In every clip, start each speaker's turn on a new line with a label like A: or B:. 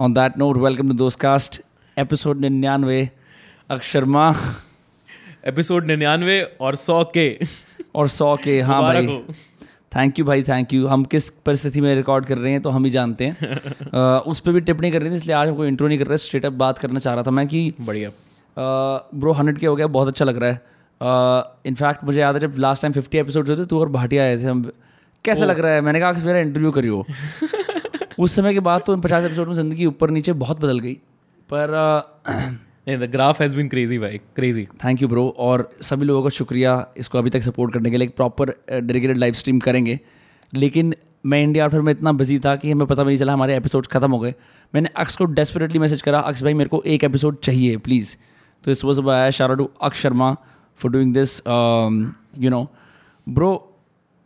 A: On that note, welcome to Dostcast, episode निन्यानवे अक्षरमा
B: episode निन्यानवे और सौ के।
A: और सौ के हाँ भाई। थैंक यू भाई थैंक यू हम किस परिस्थिति में रिकॉर्ड कर रहे हैं तो हम ही जानते हैं। अ, उस पर भी टिप्पणी कर रही थी इसलिए आज हम कोई इंट्रो नहीं कर रहे स्ट्रेट अप बात करना चाह रहा था मैं कि
B: बढ़िया।
A: ब्रो हंड्रेड के हो गया बहुत अच्छा लग रहा है। इनफैक्ट uh, मुझे याद है जब लास्ट टाइम फिफ्टी एपिसोड होते तू और भाटिया आए थे हम कैसा लग रहा है? मैंने कहा मेरा इंटरव्यू करियो। उस समय के बाद तो उन पचास एपिसोड में ज़िंदगी ऊपर नीचे बहुत बदल गई। पर
B: the graph has been crazy भाई क्रेजी
A: थैंक यू ब्रो और सभी लोगों का शुक्रिया इसको अभी तक सपोर्ट करने के लिए एक प्रॉपर डेडिकेटेड लाइव स्ट्रीम करेंगे। लेकिन मैं इंडिया आउटर में इतना बिज़ी था कि हमें पता भी नहीं चला हमारे एपिसोड्स खत्म हो गए। मैंने अक्स को डेस्परेटली मैसेज करा अक्स भाई मेरे को एक एपिसोड चाहिए प्लीज़ तो इस वो सुबह आया शारा to Aksh Sharma for doing this you know bro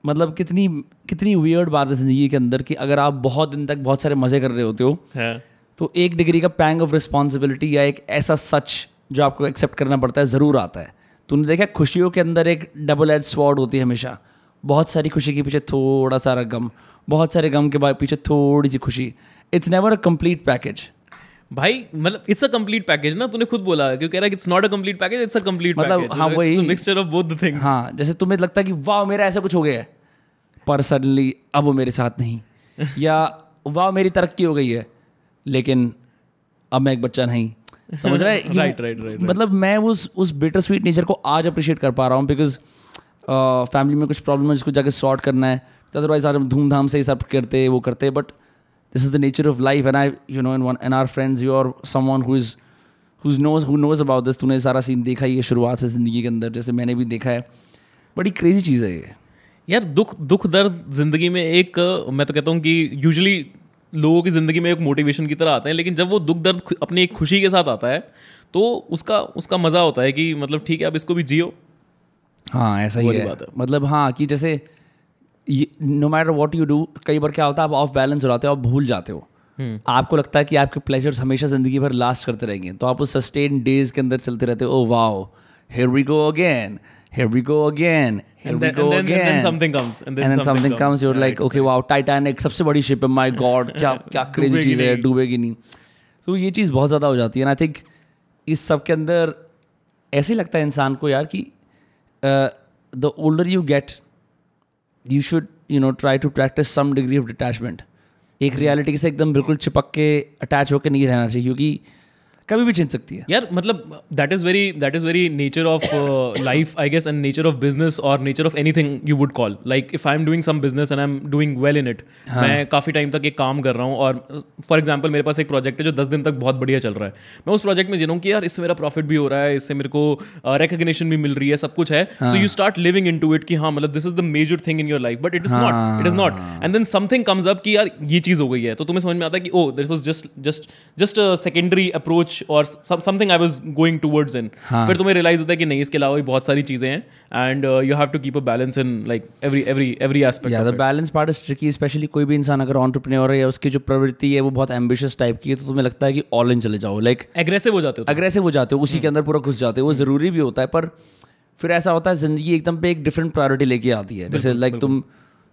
A: मतलब कितनी कितनी वियर्ड बात है ज़िंदगी के अंदर कि अगर आप बहुत दिन तक बहुत सारे मज़े कर रहे होते हो
B: है।
A: तो एक डिग्री का पैंग ऑफ़ रिस्पॉन्सिबिलिटी या एक ऐसा सच जो आपको एक्सेप्ट करना पड़ता है ज़रूर आता है। तूने देखा खुशियों के अंदर एक डबल एज स्वॉर्ड होती है हमेशा। बहुत सारी खुशी के पीछे थोड़ा सारा गम बहुत सारे गम के बाद पीछे थोड़ी सी खुशी। It's never a complete package
B: भाई मतलब इट्स अ कंप्लीट पैकेज ना तूने खुद बोला क्यों कह रहा है it's not a complete package it's a complete
A: मतलब, हाँ, वही।
B: Mixture of both the things
A: हाँ जैसे तुम्हें लगता है कि वाह मेरा ऐसा कुछ हो गया है। पर सडनली अब वो मेरे साथ नहीं। या वाह मेरी तरक्की हो गई है लेकिन अब मैं एक बच्चा नहीं। समझ रहा है?
B: Right, right, right,
A: मतलब मैं उस उस बेटर स्वीट नेचर को आज अप्रिशिएट कर पा रहा हूँ बिकॉज़ फैमिली में कुछ प्रॉब्लम है जिसको जाके सॉर्ट करना है तो अदरवाइज़ आज हम धूमधाम से ही सब करते वो करते but this is the nature of life and I you know in one N R friends you are someone who is who knows who knows about this तूने सारा सीन देखा ही है शुरुआत से ज़िंदगी के अंदर जैसे मैंने भी देखा है। बड़ी क्रेजी चीज़ है ये।
B: यार दुख दुख दर्द ज़िंदगी में एक मैं तो कहता हूँ कि यूजली लोगों की ज़िंदगी में एक मोटिवेशन की तरह आते हैं लेकिन जब वो दुख दर्द अपनी एक खुशी के साथ आता है तो उसका उसका मज़ा होता है कि मतलब ठीक है आप इसको भी जियो।
A: हाँ ऐसा ही है।
B: बात है।
A: मतलब हाँ कि जैसे no matter what you do कई बार क्या होता है आप ऑफ़ बैलेंस हो जाते हो आप भूल जाते हो। आपको लगता है कि आपके प्लेजर्स हमेशा ज़िंदगी भर लास्ट करते रहेंगे तो आप उस सस्टेन डेज़ के अंदर चलते रहते हो ओ wow here we go again here we go again
B: And then-
A: go
B: and then- and then something comes, and then
A: and then
B: something
A: something comes
B: comes.
A: you're
B: right, like
A: okay Right, wow Titanic सबसे बड़ी ship है my God क्या क्या crazy चीज़ है। डूबेगी नहीं तो ये चीज़ बहुत ज़्यादा हो जाती है आई थिंक इस सब के अंदर ऐसे ही लगता है इंसान को यार कि the older you get you should you know try to practice some degree of detachment एक रियलिटी से एकदम बिल्कुल चिपक के अटैच होकर नहीं रहना चाहिए क्योंकि कभी भी छिन सकती है।
B: यार मतलब that is very that is very nature of life I guess and nature of business और nature of anything you would call like if I am doing some business and I am doing well in it मैं काफ़ी time तक एक काम कर रहा हूँ और फॉर एग्ज़ाम्पल मेरे पास एक प्रोजेक्ट है जो दस दिन तक बहुत बढ़िया चल रहा है। मैं उस प्रोजेक्ट में जिनूँ कि यार इससे मेरा प्रॉफिट भी हो रहा है इससे मेरे को रिकग्निशन uh, भी मिल रही है सब कुछ है। So you start living into it कि हाँ मतलब this is the major thing in your life but it is not it is not and then something comes up कि यार ये चीज़ हो गई है। तो तुम्हें समझ में आता है कि ओ this was just just just secondary approach और something I was going towards in फिर तुम्हें रियलाइज़ होता है कि नहीं इसके अलावा भी बहुत सारी चीज़ें हैं and you have to keep a balance in like every every every aspect
A: the balance part is tricky specially कोई भी इंसान अगर ऑन्टरप्रेन्योर है या उसकी जो प्रवृत्ति है वो बहुत एम्बिशियस टाइप की है तो तुम्हें लगता है कि ऑल इन चले जाओ लाइक
B: एग्रेसिव हो जाते हो तुम।
A: अग्रेसिव हो जाते हो उसी के अंदर पूरा घुस जाते हो वो ज़रूरी भी होता है पर फिर ऐसा होता है ज़िंदगी एकदम पे एक डिफरेंट प्रायोरिटी लेके आती है। जैसे लाइक तुम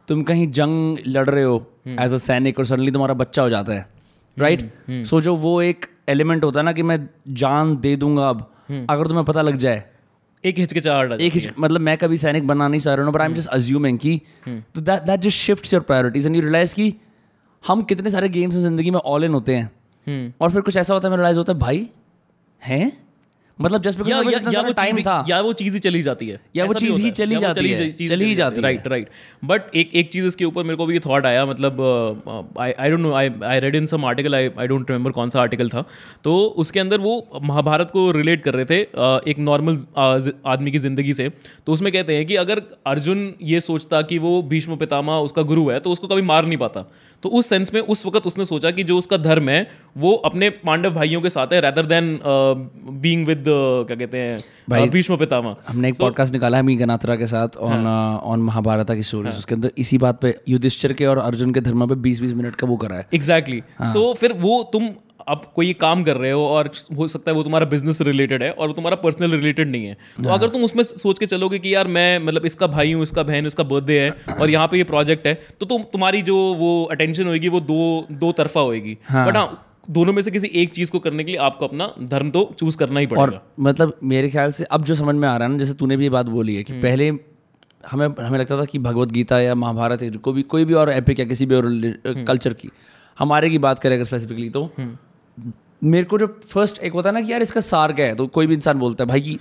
A: तुम कहीं जंग लड़ रहे हो एज अ सैनिक और सडनली तुम्हारा बच्चा हो जाता है राइट right? सो जो वो एक एलिमेंट होता है ना कि मैं जान दे दूँगा अब। अगर तुम्हें पता लग जाए।
B: एक हिचकिचाहट
A: एक हिच- मतलब मैं कभी सैनिक बनना नहीं चाह रहा हूँ but I am just assuming कि तो that that just shifts your priorities and you realize कि हम कितने सारे गेम्स में ज़िंदगी में ऑल इन होते हैं। और फिर कुछ ऐसा होता है मैं रियलाइज़ होता है भाई हैं? मतलब जस्ट बिकॉज़
B: या, या वो
A: टाइम था।
B: या वो चीज़ ही चली जाती है।
A: या वो चीज़ ही चली जाती है, चली ही। जाती है।
B: राइट राइट बट एक एक चीज़ इसके ऊपर मेरे को भी थॉट आया मतलब I I don't know I I read in some article I I don't remember कौन सा आर्टिकल था। तो उसके अंदर वो महाभारत को रिलेट कर रहे थे एक नॉर्मल आदमी की ज़िंदगी से। तो उसमें कहते हैं कि अगर अर्जुन ये सोचता कि वो भीष्म पितामह उसका गुरु है तो उसको कभी मार नहीं पाता। तो उस सेंस में उस वक्त उसने सोचा कि जो उसका धर्म है वो अपने पांडव भाइयों के साथ है रेदर देन बीइंग विद क्या कहते हैं
A: भाई,
B: भीष्म पितामह।
A: हमने एक पॉडकास्ट निकाला है मी गनात्रा के साथ ऑन ऑन महाभारता की स्टोरीज उसके अंदर इसी बात पे युधिष्ठिर के और अर्जुन के धर्म पे 20-20 मिनट का वो करा है।
B: एग्जैक्टली सो फिर वो तुम अब कोई काम कर रहे हो और हो सकता है वो तुम्हारा बिज़नेस रिलेटेड है और वो तुम्हारा पर्सनल रिलेटेड नहीं है। तो अगर तुम उसमें सोच के चलोगे कि यार मैं मतलब इसका भाई हूँ इसका बहन इसका बर्थडे है और यहाँ पे ये प्रोजेक्ट है तो तुम तुम्हारी जो वो अटेंशन होगी वो दो दो तरफा होगी बट हाँ दोनों में से किसी एक चीज़ को करने के लिए आपको अपना धर्म तो चूज़ करना ही पड़ेगा
A: और मतलब मेरे ख्याल से अब जो समझ में आ रहा है ना जैसे तूने भी ये बात बोली है कि
B: हम्म।
A: पहले हमें हमें लगता था कि भगवत गीता या महाभारत को भी कोई भी और एपिक या किसी भी और
B: हम्म।
A: कल्चर की हमारे की बात करें अगर स्पेसिफिकली तो मेरे को जो फ़र्स्ट एक होता है ना कि यार इसका सार क्या है तो कोई भी इंसान बोलता है भाई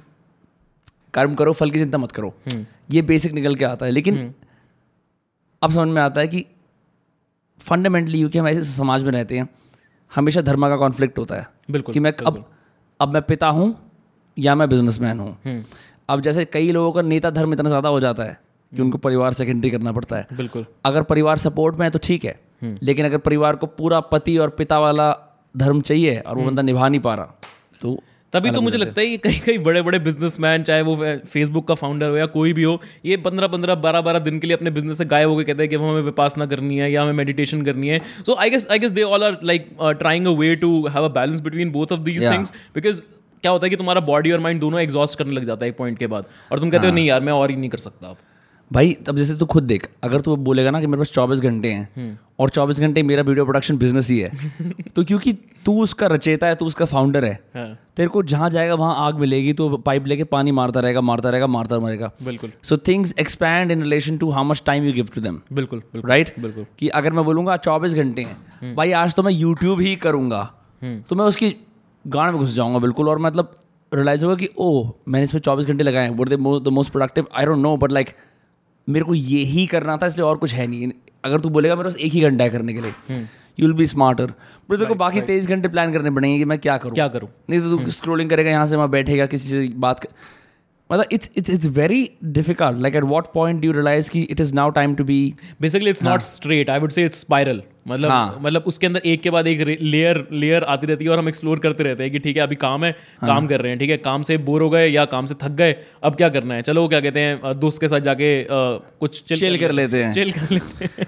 A: कर्म करो फल की चिंता मत करो
B: हम्म।
A: ये बेसिक निकल के आता है लेकिन अब समझ में आता है कि फंडामेंटली क्योंकि हम ऐसे समाज में रहते हैं हमेशा धर्म का कॉन्फ्लिक्ट होता है
B: बिल्कुल
A: कि मैं अब अब मैं पिता हूँ या मैं बिजनेसमैन हूँ
B: हम्म।
A: अब जैसे कई लोगों का नेता धर्म इतना ज़्यादा हो जाता है कि उनको परिवार सेकेंडरी करना पड़ता है
B: बिल्कुल
A: अगर परिवार सपोर्ट में है तो ठीक है
B: हम्म।
A: लेकिन अगर परिवार को पूरा पति और पिता वाला धर्म चाहिए और
B: हम्म।
A: वो बंदा निभा नहीं पा रहा तो
B: तभी तो मुझे लगता है कि कई कई बड़े बड़े बिजनेसमैन चाहे वो फेसबुक का फाउंडर हो या कोई भी हो ये पंद्रह पंद्रह बारह बारह दिन के लिए अपने बिज़नेस से गायब होकर कहते हैं कि हमें विपासना करनी है या हमें मेडिटेशन करनी है। So I guess I guess they all are like trying a way to have a balance between both of these things because क्या होता है कि तुम्हारा बॉडी और माइंड दोनों एग्जॉस्ट करने लग जाता है एक पॉइंट के बाद और तुम कहते हो। नहीं यार मैं और ही नहीं कर सकता अब।
A: भाई तब जैसे तू खुद देख अगर तू बोलेगा ना कि मेरे पास चौबीस घंटे हैं
B: हम्म।
A: और चौबीस घंटे मेरा वीडियो प्रोडक्शन बिज़नेस ही है तो क्योंकि तू उसका रचेता है तू उसका फाउंडर है
B: हाँ।
A: तेरे को जहाँ जाएगा वहाँ आग मिलेगी तो पाइप लेके पानी मारता रहेगा मारता रहेगा मारता मरेगा।
B: बिल्कुल।
A: So things expand in relation to how much time you give to them
B: बिल्कुल
A: राइट
B: बिल्कुल।
A: कि अगर मैं बोलूँगा चौबीस घंटे हैं भाई आज तो मैं यूट्यूब ही करूँगा तो मैं उसकी गाड़ में घुस जाऊँगा बिल्कुल और मतलब रियलाइज़ होगा कि ओह मैंने इसमें चौबीस घंटे लगाए हैं the most productive I don't know but like मेरे को ये ही करना था इसलिए और कुछ है नहीं। अगर तू बोलेगा मेरे पास एक ही घंटा है करने के लिए यू विल बी स्मार्टर पर तेरे को बाकी तेईस घंटे प्लान करने पड़ेंगे कि मैं क्या करूँ।
B: क्या करूँ?
A: नहीं तो तू स्क्रोलिंग करेगा यहाँ से वहाँ बैठेगा किसी से बात कर... मतलब it's it's it's very difficult like at what point do realize की it is now time to be
B: basically it's not straight I would say it's spiral मतलब
A: हाँ।
B: मतलब उसके अंदर एक के बाद एक लेयर लेयर आती रहती है और हम एक्सप्लोर करते रहते हैं कि ठीक है अभी काम है हाँ. काम कर रहे हैं ठीक है? काम से बोर हो गए या काम से थक गए अब क्या करना है? चलो क्या कहते हैं दोस्त के साथ जाके आ, कुछ
A: चिल चिल कर, कर लेते हैं।
B: चिल कर लेते हैं।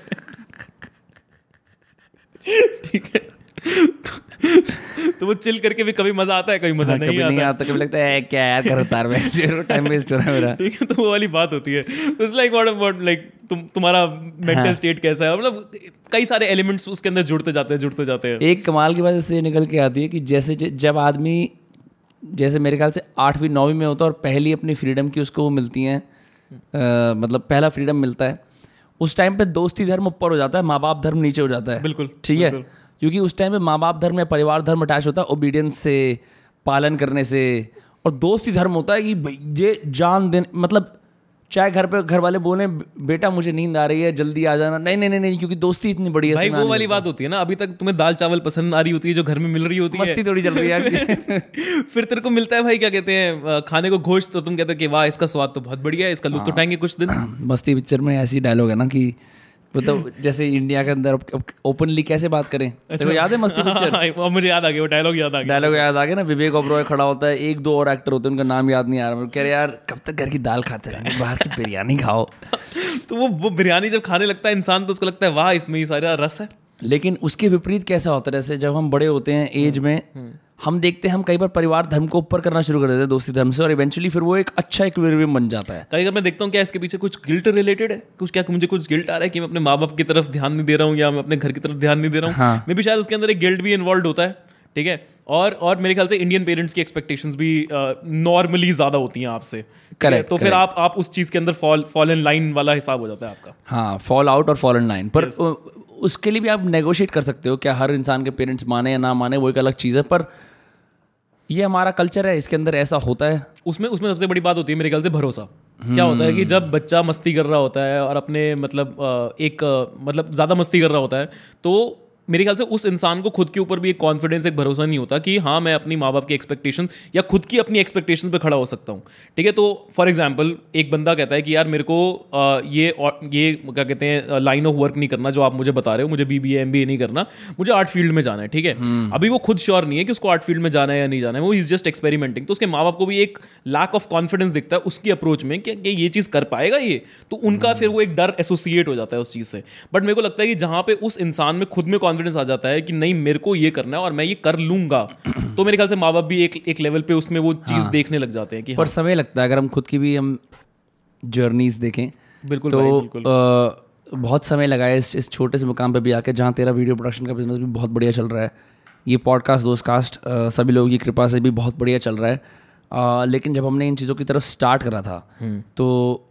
B: ठीक है। तो वो चिल करके भी कभी मज़ा आता है कभी मज़ा नहीं
A: हाँ, कभी
B: आता
A: नहीं आता। कभी लगता है क्या यार कर तार में टाइम वेस्ट हो रहा है मेरा.
B: ठीक है तो वो वाली बात होती है। It's like what what like तुम तुम्हारा मेंटल
A: हाँ।
B: स्टेट कैसा है? मतलब कई सारे एलिमेंट्स उसके अंदर जुड़ते जाते हैं जुड़ते जाते हैं।
A: एक कमाल की बात इससे निकल के आती है कि जैसे जब आदमी जैसे मेरे ख्याल से आठवीं नौवीं में होता है और पहली अपनी फ्रीडम की उसको वो मिलती हैं मतलब पहला फ्रीडम मिलता है उस टाइम पे दोस्ती धर्म ऊपर हो जाता है माँ बाप धर्म नीचे हो जाता है।
B: बिल्कुल
A: ठीक है? क्योंकि उस टाइम पे माँ बाप धर्म या परिवार धर्म अटैच होता है ओबीडियंस से पालन करने से। और दोस्ती धर्म होता है कि ये जान देने मतलब चाहे घर पे घर वाले बोले बेटा मुझे नींद आ रही है जल्दी आ जाना। नहीं नहीं नहीं नहीं क्योंकि दोस्ती इतनी बड़ी है
B: भाई वो वाली बात होती है ना अभी तक तुम्हें दाल चावल पसंद आ रही होती है जो घर में मिल रही होती मस्ती है।
A: मस्ती थोड़ी चल रही है
B: फिर तेरे को मिलता है भाई क्या कहते हैं खाने को गोश्त तो तुम कहते हो कि वाह इसका स्वाद तो बहुत बढ़िया है इसका लुत्फ
A: हाँ।
B: उठाएँगे कुछ दिन।
A: मस्ती पिक्चर में ऐसी डायलॉग है ना कि मतलब जैसे इंडिया के अंदर ओपनली कैसे बात करें? अच्छा। तो याद है मस्ती पिक्चर
B: हाँ, और मुझे याद आ गया वो डायलॉग याद आ गया।
A: डायलॉग याद आ गया ना विवेक ओबरॉय खड़ा होता है एक दो और एक्टर होते हैं उनका नाम याद नहीं आ रहा। मैं कह रहे यार कब तक घर की दाल खाते रहेंगे? बाहर की बिरयानी खाओ।
B: तो वो वो बिरयानी जब खाने लगता है इंसान तो उसको लगता है वाह इसमें ही सारा रस है।
A: लेकिन उसके विपरीत कैसा होता है? जैसे जब हम बड़े होते हैं एज
B: हम्म,
A: में हम देखते हैं हम कई बार परिवार धर्म को ऊपर करना शुरू कर देते हैं दोस्ती धर्म से और इवेंचुअली फिर वो एक अच्छा इक्विलिब्रियम बन जाता है।
B: कई बार मैं देखता हूँ क्या इसके पीछे कुछ गिल्ट रिलेटेड है? कुछ क्या मुझे कुछ गिल्ट आ रहा है कि मैं अपने माँ बाप की तरफ़ ध्यान नहीं दे रहा हूँ या मैं अपने घर की तरफ़ ध्यान नहीं दे रहा हूँ?
A: हाँ।
B: मे भी शायद उसके अंदर एक गिल्ट भी इन्वॉल्व होता है ठीक है? और और मेरे ख्याल से इंडियन पेरेंट्स की एक्सपेक्टेशंस भी नॉर्मली ज़्यादा होती हैं आपसे?
A: Correct,
B: तो फिर आप आप उस चीज़ के अंदर फॉल फॉल इन लाइन वाला हिसाब हो जाता है आपका।
A: हाँ फॉल आउट और फॉल इन लाइन पर उसके लिए भी आप नेगोशिएट कर सकते हो क्या हर इंसान के पेरेंट्स माने या ना माने वो एक अलग चीज़ है पर ये हमारा कल्चर है इसके अंदर ऐसा होता है।
B: उसमें उसमें सबसे बड़ी बात होती है मेरे ख्याल से भरोसा। क्या होता है कि जब बच्चा मस्ती कर रहा होता है और अपने मतलब एक मतलब ज़्यादा मस्ती कर रहा होता है तो मेरे ख्याल से उस इंसान को खुद के ऊपर भी एक कॉन्फिडेंस एक भरोसा नहीं होता कि हाँ मैं अपनी माँ बाप की एक्सपेक्टेशन या खुद की अपनी एक्सपेक्टेशन पे खड़ा हो सकता हूँ। ठीक है? तो फॉर एग्ज़ाम्पल एक बंदा कहता है कि यार मेरे को ये और ये क्या कहते हैं लाइन ऑफ़ वर्क नहीं करना जो आप मुझे बता रहे हो मुझे B B M B A नहीं करना मुझे आर्ट फ़ील्ड में जाना है ठीक है? अभी वो खुद श्योर नहीं है कि उसको आर्ट फ़ील्ड में जाना है या नहीं जाना है वो इज़ जस्ट एक्सपेरिमेंटिंग तो उसके माँ बाप को भी एक लैक ऑफ़ कॉन्फिडेंस दिखता है उसकी अप्रोच में कि कि ये चीज़ कर पाएगा ये? तो उनका फिर वो एक डर एसोसिएट हो जाता है उस चीज़ से। बट मेरे को लगता है कि जहाँ पे उस इंसान में खुद में कॉन्फिडेंस आ जाता है कि नहीं मेरे को ये करना है और मैं ये कर लूँगा तो मेरे ख्याल से माँ बाप भी एक एक लेवल पे उसमें वो चीज़ हाँ। देखने लग जाते हैं कि
A: पर समय लगता है अगर हम खुद की भी हम जर्नीज देखें
B: बिल्कुल
A: तो
B: बिल्कुल।
A: अ, बहुत समय लगा है इस इस छोटे से मुकाम पे भी आके जहाँ तेरा वीडियो प्रोडक्शन का बिज़नेस भी बहुत बढ़िया चल रहा है ये पॉडकास्ट दोस्त कास्ट सभी लोगों की कृपा से भी बहुत बढ़िया चल रहा है Uh, लेकिन जब हमने इन चीज़ों की तरफ़ स्टार्ट करा था तो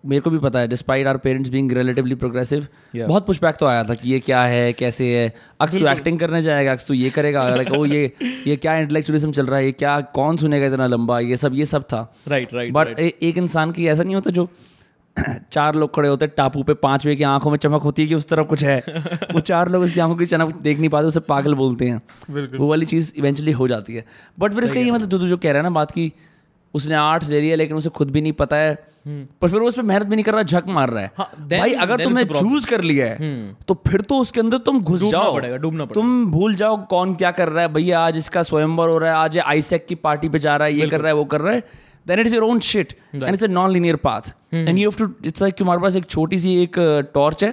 A: मेरे को भी पता है despite our parents being relatively progressive बहुत पुशबैक तो आया था कि ये क्या है कैसे है। अक्स तू एक्टिंग करने जाएगा अक्स तू ये करेगा लाइक ओ ये ये क्या इंटेलेक्चुअलिज्म चल रहा है ये क्या कौन सुनेगा इतना लंबा ये सब ये सब था।
B: राइट राइट
A: बट एक इंसान की ऐसा नहीं होता जो चार लोग खड़े होते हैं टापू पे पांचवे की आँखों में चमक होती है कि उस तरफ़ कुछ है। वो चार लोग उसकी आँखों की चमक देख नहीं पाते उसे पागल बोलते हैं। वो वाली चीज़ इवेंचुअली हो जाती है। बट फिर इसका ये मतलब तू जो कह रहा है ना बात की उसने आर्ट्स ले लिया लेकिन उसे खुद भी नहीं पता है। पर फिर वो उस पर मेहनत भी नहीं कर रहा झक मार रहा है।
B: हाँ, then-
A: भाई अगर तुमने. चूज़ कर लिया है तो फिर तो उसके अंदर तुम घुस जाओ।
B: पड़ेगा, डूबना पड़ेगा।
A: तुम भूल जाओ कौन क्या कर रहा है। भैया आज इसका स्वयंवर हो रहा है आज आईसेक की पार्टी पे जा रहा है ये कर रहा है वो कर रहा है। Then it is your own shit and it's a nonlinear path and you have to it's like तुम्हारे पास एक छोटी सी एक टॉर्च है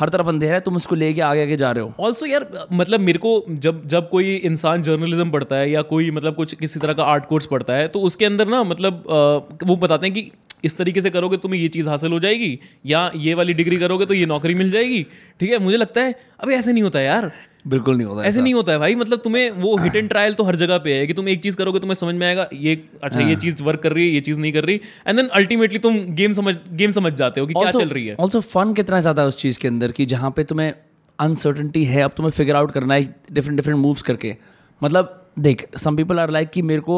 A: हर तरफ़ अंधेरा है तुम उसको लेके आगे आगे जा रहे हो।
B: ऑल्सो यार मतलब मेरे को जब जब कोई इंसान जर्नलिज्म पढ़ता है या कोई मतलब कुछ किसी तरह का आर्ट कोर्स पढ़ता है तो उसके अंदर ना मतलब अ, वो बताते हैं कि इस तरीके से करोगे तुम्हें ये चीज़ हासिल हो जाएगी या ये वाली डिग्री करोगे तो ये नौकरी मिल जाएगी। ठीक है मुझे लगता है अबे ऐसे नहीं होता है यार।
A: बिल्कुल नहीं होता
B: ऐसे नहीं होता है भाई मतलब तुम्हें वो हिट एंड ट्रायल तो हर जगह पे है कि तुम एक चीज़ करोगे तुम्हें समझ में आएगा ये अच्छा ये चीज़ वर्क कर रही है ये चीज़ नहीं कर रही एंड देन अल्टीमेटली तुम गेम समझ गेम समझ जाते हो कि क्या चल रही है।
A: ऑल्सो फन कितना ज़्यादा है उस चीज़ के अंदर कि जहाँ पे तुम्हें अनसर्टनटी है अब तुम्हें फिगर आउट करना है डिफरेंट डिफरेंट मूव्स करके। मतलब देख सम पीपल आर लाइक कि मेरे को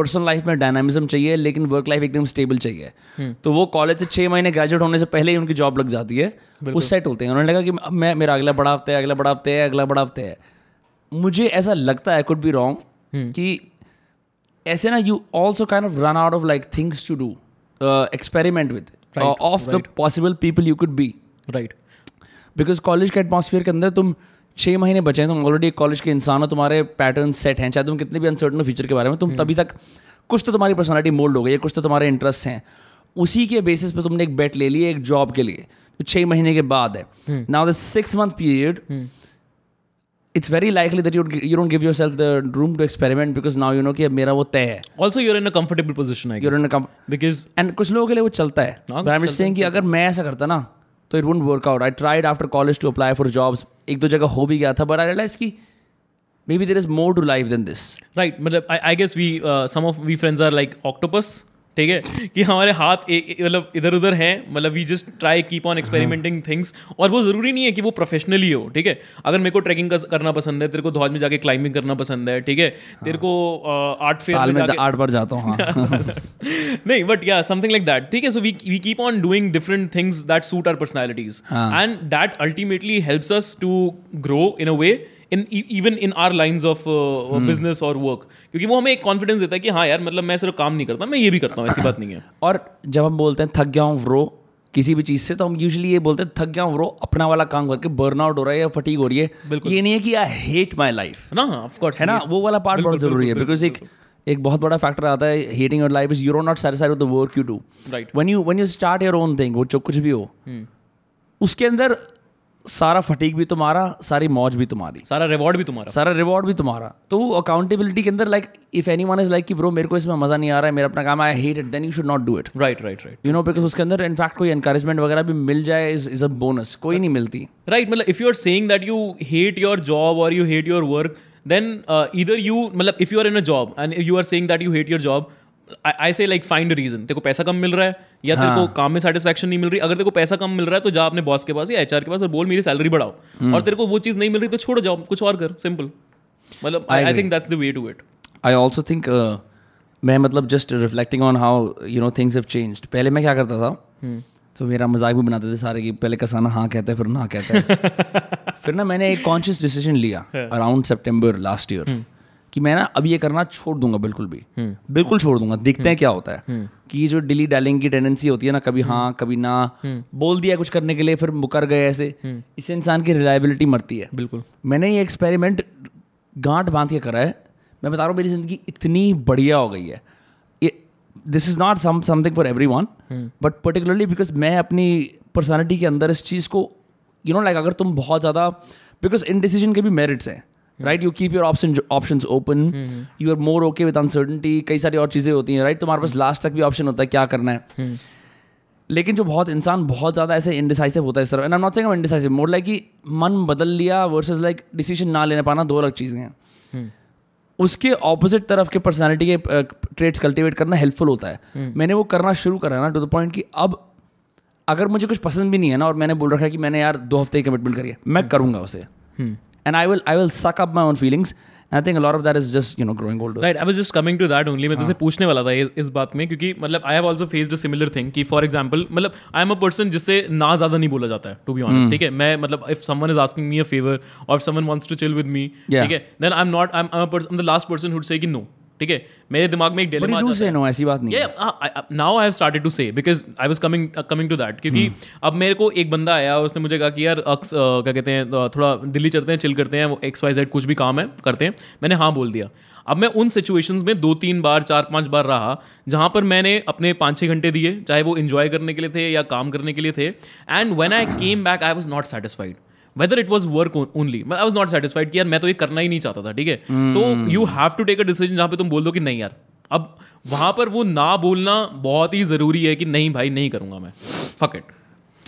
A: पर्सनल लाइफ में डायनामिज्म चाहिए लेकिन वर्क लाइफ एकदम स्टेबल चाहिए। तो वो कॉलेज से छः महीने ग्रेजुएट होने से पहले ही उनकी जॉब लग जाती है। वो सेट होते हैं। उन्होंने लगा कि अब मैं मेरा अगला बड़ा हफ़्ते है अगला बड़ा हफ़्ते है अगला बड़ा हफ़्ते है। मुझे ऐसा लगता है कुड बी रॉन्ग कि ऐसे ना you also kind of run out of like things to do experiment with of the possible people you could be
B: right
A: because college के एटमॉस्फेयर के अंदर तुम छः महीने बचे हैं तुम ऑलरेडी एक कॉलेज के इंसान हो तुम्हारे पैटर्न सेट हैं चाहे तुम कितने भी अनसर्टन हो फ्यूचर के बारे में तुम तभी तक कुछ तो तुम्हारी पर्सनालिटी मोल्ड हो गई है कुछ तो तुम्हारे इंटरेस्ट हैं। उसी के बेसिस पे तुमने एक बेट ले ली है एक जॉब के लिए जो छः महीने के बाद है। Now the six month period it's very likely that you you don't give yourself the room to experiment because now you know कि मेरा वो तय है।
B: Also you're in a comfortable position I
A: you're in
B: because
A: and कुछ लोगों के लिए वो चलता है।
B: हाँ,
A: बट आई एम सेइंग कि अगर मैं ऐसा करता ना तो it won't work out I tried after college to apply for jobs एक दो जगह हो भी गया था बट आई रियलाइज़ की maybe there is more to life than this
B: right मतलब I guess we some of we friends are like octopus ठीक है? कि हमारे हाथ मतलब इधर उधर हैं मतलब we just try keep on experimenting things और वो ज़रूरी नहीं है कि वो प्रोफेशनली हो ठीक है? अगर मेरे को ट्रैकिंग करना पसंद है तेरे को धौज में जाके क्लाइंबिंग करना पसंद है ठीक है? तेरे को आर्ट फेयर
A: साल
B: में
A: आठ बार जाता हूँ हाँ।
B: नहीं बट या समथिंग लाइक दैट ठीक है? So we we keep on doing different things that suit our personalities
A: हाँ.
B: And that ultimately helps us to grow in a way in even in our lines of business और work क्योंकि वो हमें एक confidence देता है कि हाँ यार मतलब मैं सिर्फ़ काम नहीं करता मैं ये भी करता हूँ ऐसी बात नहीं है।
A: और जब हम बोलते हैं थक गया हूँ व्रो किसी भी चीज़ से तो हम यूजुअली ये बोलते हैं थक गया हूँ व्रो अपना वाला काम करके बर्न आउट हो रहा है या फटीक हो रही है। ये नहीं है कि आई हेट माई लाइफ
B: ना ऑफ़ कोर्स
A: है ना? वो वाला पार्ट बहुत ज़रूरी है बिकॉज़ एक एक बहुत बड़ा फैक्टर आता है hating your life is you're not satisfied with the work you do
B: Right.
A: When you when you start your own thing वो जो कुछ भी हो उसके अंदर सारा फटीक भी तुम्हारा सारी मौज भी तुम्हारी।
B: सारा रिवॉर्ड भी तुम्हारा।
A: सारा रिवॉर्ड भी तुम्हारा। तो अकाउंटेबिलिटी के अंदर like if anyone is like कि ब्रो मेरे को इसमें मज़ा नहीं आ रहा है मेरा अपना काम I hate it then you should not do it
B: right right right
A: you know because उसके अंदर इनफैक्ट कोई एनकरेजमेंट वगैरह भी मिल जाए इज़ इज़ अ बोनस कोई नहीं मिलती।
B: राइट मतलब if you are saying that you hate your job और you hate your work then इधर यू मतलब if you are in a job and you are saying that you hate your job I say like find reason तेरे को पैसा कम मिल रहा है या हाँ. तेरे को काम में सेटिस्फेक्शन नहीं मिल रही। अगर तेरे को पैसा कम मिल रहा है तो जा अपने बॉस के पास या एचआर के पास और बोल मेरी सैलरी बढ़ाओ। hmm. और तेरे को वो चीज़ नहीं मिल रही तो छोड़ जाओ कुछ और कर। सिंपल मतलब I think that's the way to it
A: I also think मैं मतलब just reflecting on how you know things have changed पहले मैं क्या करता था? तो मेरा मज़ाक भी बनाते थे सारे कि पहले कसाना हाँ कहता है फिर ना कहता है। फिर ना मैंने एक कॉन्शियस डिसीज़न लिया अराउंड सेप्टेम्बर लास्ट ईयर कि मैं ना अब ये करना छोड़ दूँगा बिल्कुल भी। बिल्कुल छोड़ दूँगा। देखते हैं क्या होता है। कि जो डिली डालिंग की टेंडेंसी होती है ना कभी हाँ कभी ना बोल दिया कुछ करने के लिए फिर मुकर गए ऐसे। इससे इंसान की रिलायबिलिटी मरती है।
B: बिल्कुल।
A: मैंने ये एक्सपेरिमेंट गांठ बाँध के करा है। मैं बता रहा हूँ मेरी ज़िंदगी इतनी बढ़िया हो गई है। This is not some something for every one but particularly because मैं अपनी पर्सनैलिटी के अंदर इस चीज़ को यू नो लाइक अगर तुम बहुत ज़्यादा बिकॉज़ इन डिसीज़न के भी मेरिट्स हैं। Right you keep your option option open you are more okay with uncertainty कई सारी और चीज़ें होती हैं राइट तुम्हारे पास लास्ट तक भी ऑप्शन होता है क्या करना है? लेकिन जो बहुत इंसान बहुत ज़्यादा ऐसे इंडिसाइसिव होता है इस तरह। And I not saying indecisive more like कि मन बदल लिया वर्सेस लाइक डिसीज़न ना लेने पाना दो अलग चीज़ें हैं। उसके ऑपोजिट तरफ़ के पर्सनालिटी के ट्रेड्स कल्टीवेट करना हेल्पफुल होता है। मैंने वो करना शुरू करा ना टू द पॉइंट कि अब अगर मुझे कुछ पसंद भी नहीं है ना और मैंने बोल रखा है कि मैंने यार दो हफ़्ते की कमिटमेंट करी है मैं करूँगा उसे। And I will suck up my own feelings. And I I a lot of that is just you know growing older.
B: Right I was just coming to that only मैं तुझसे पूछने वाला था इस, बात में क्योंकि मतलब आई have also faced a similar thing कि for example मतलब आई am a पर्सन जिससे ना ज़्यादा नहीं बोला जाता है टू बी honest ठीक है मैं मतलब if someone is asking me a favour और if someone to chill with me
A: me
B: ठीक है then I'm not I'm I'm a person I'm the last person who'd say कि नो ठीक है? मेरे दिमाग में एक
A: but
B: dilemma
A: you do know ऐसी बात नहीं
B: now I have started to say because I was coming coming to that क्योंकि अब मेरे को एक बंदा आया उसने मुझे कहा कि यार अक्स क्या कहते हैं थोड़ा दिल्ली चलते हैं चिल करते हैं वो एक्स वाई जेड कुछ भी काम है करते हैं। मैंने हाँ बोल दिया। अब मैं उन सिचुएशंस में दो तीन बार चार पाँच बार रहा जहाँ पर मैंने अपने पाँच छः घंटे दिए चाहे वो इन्जॉय करने के लिए थे या काम करने के लिए थे। And when I came back I was not satisfied whether it was work only I was not satisfied कि यार, मैं तो ये करना ही नहीं चाहता था, ठीक है? तो you have to take a decision जहाँ पे तुम बोल दो कि नहीं यार। अब वहाँ पर वो ना बोलना बहुत ही ज़रूरी है कि नहीं भाई, नहीं करूँगा मैं। फक इट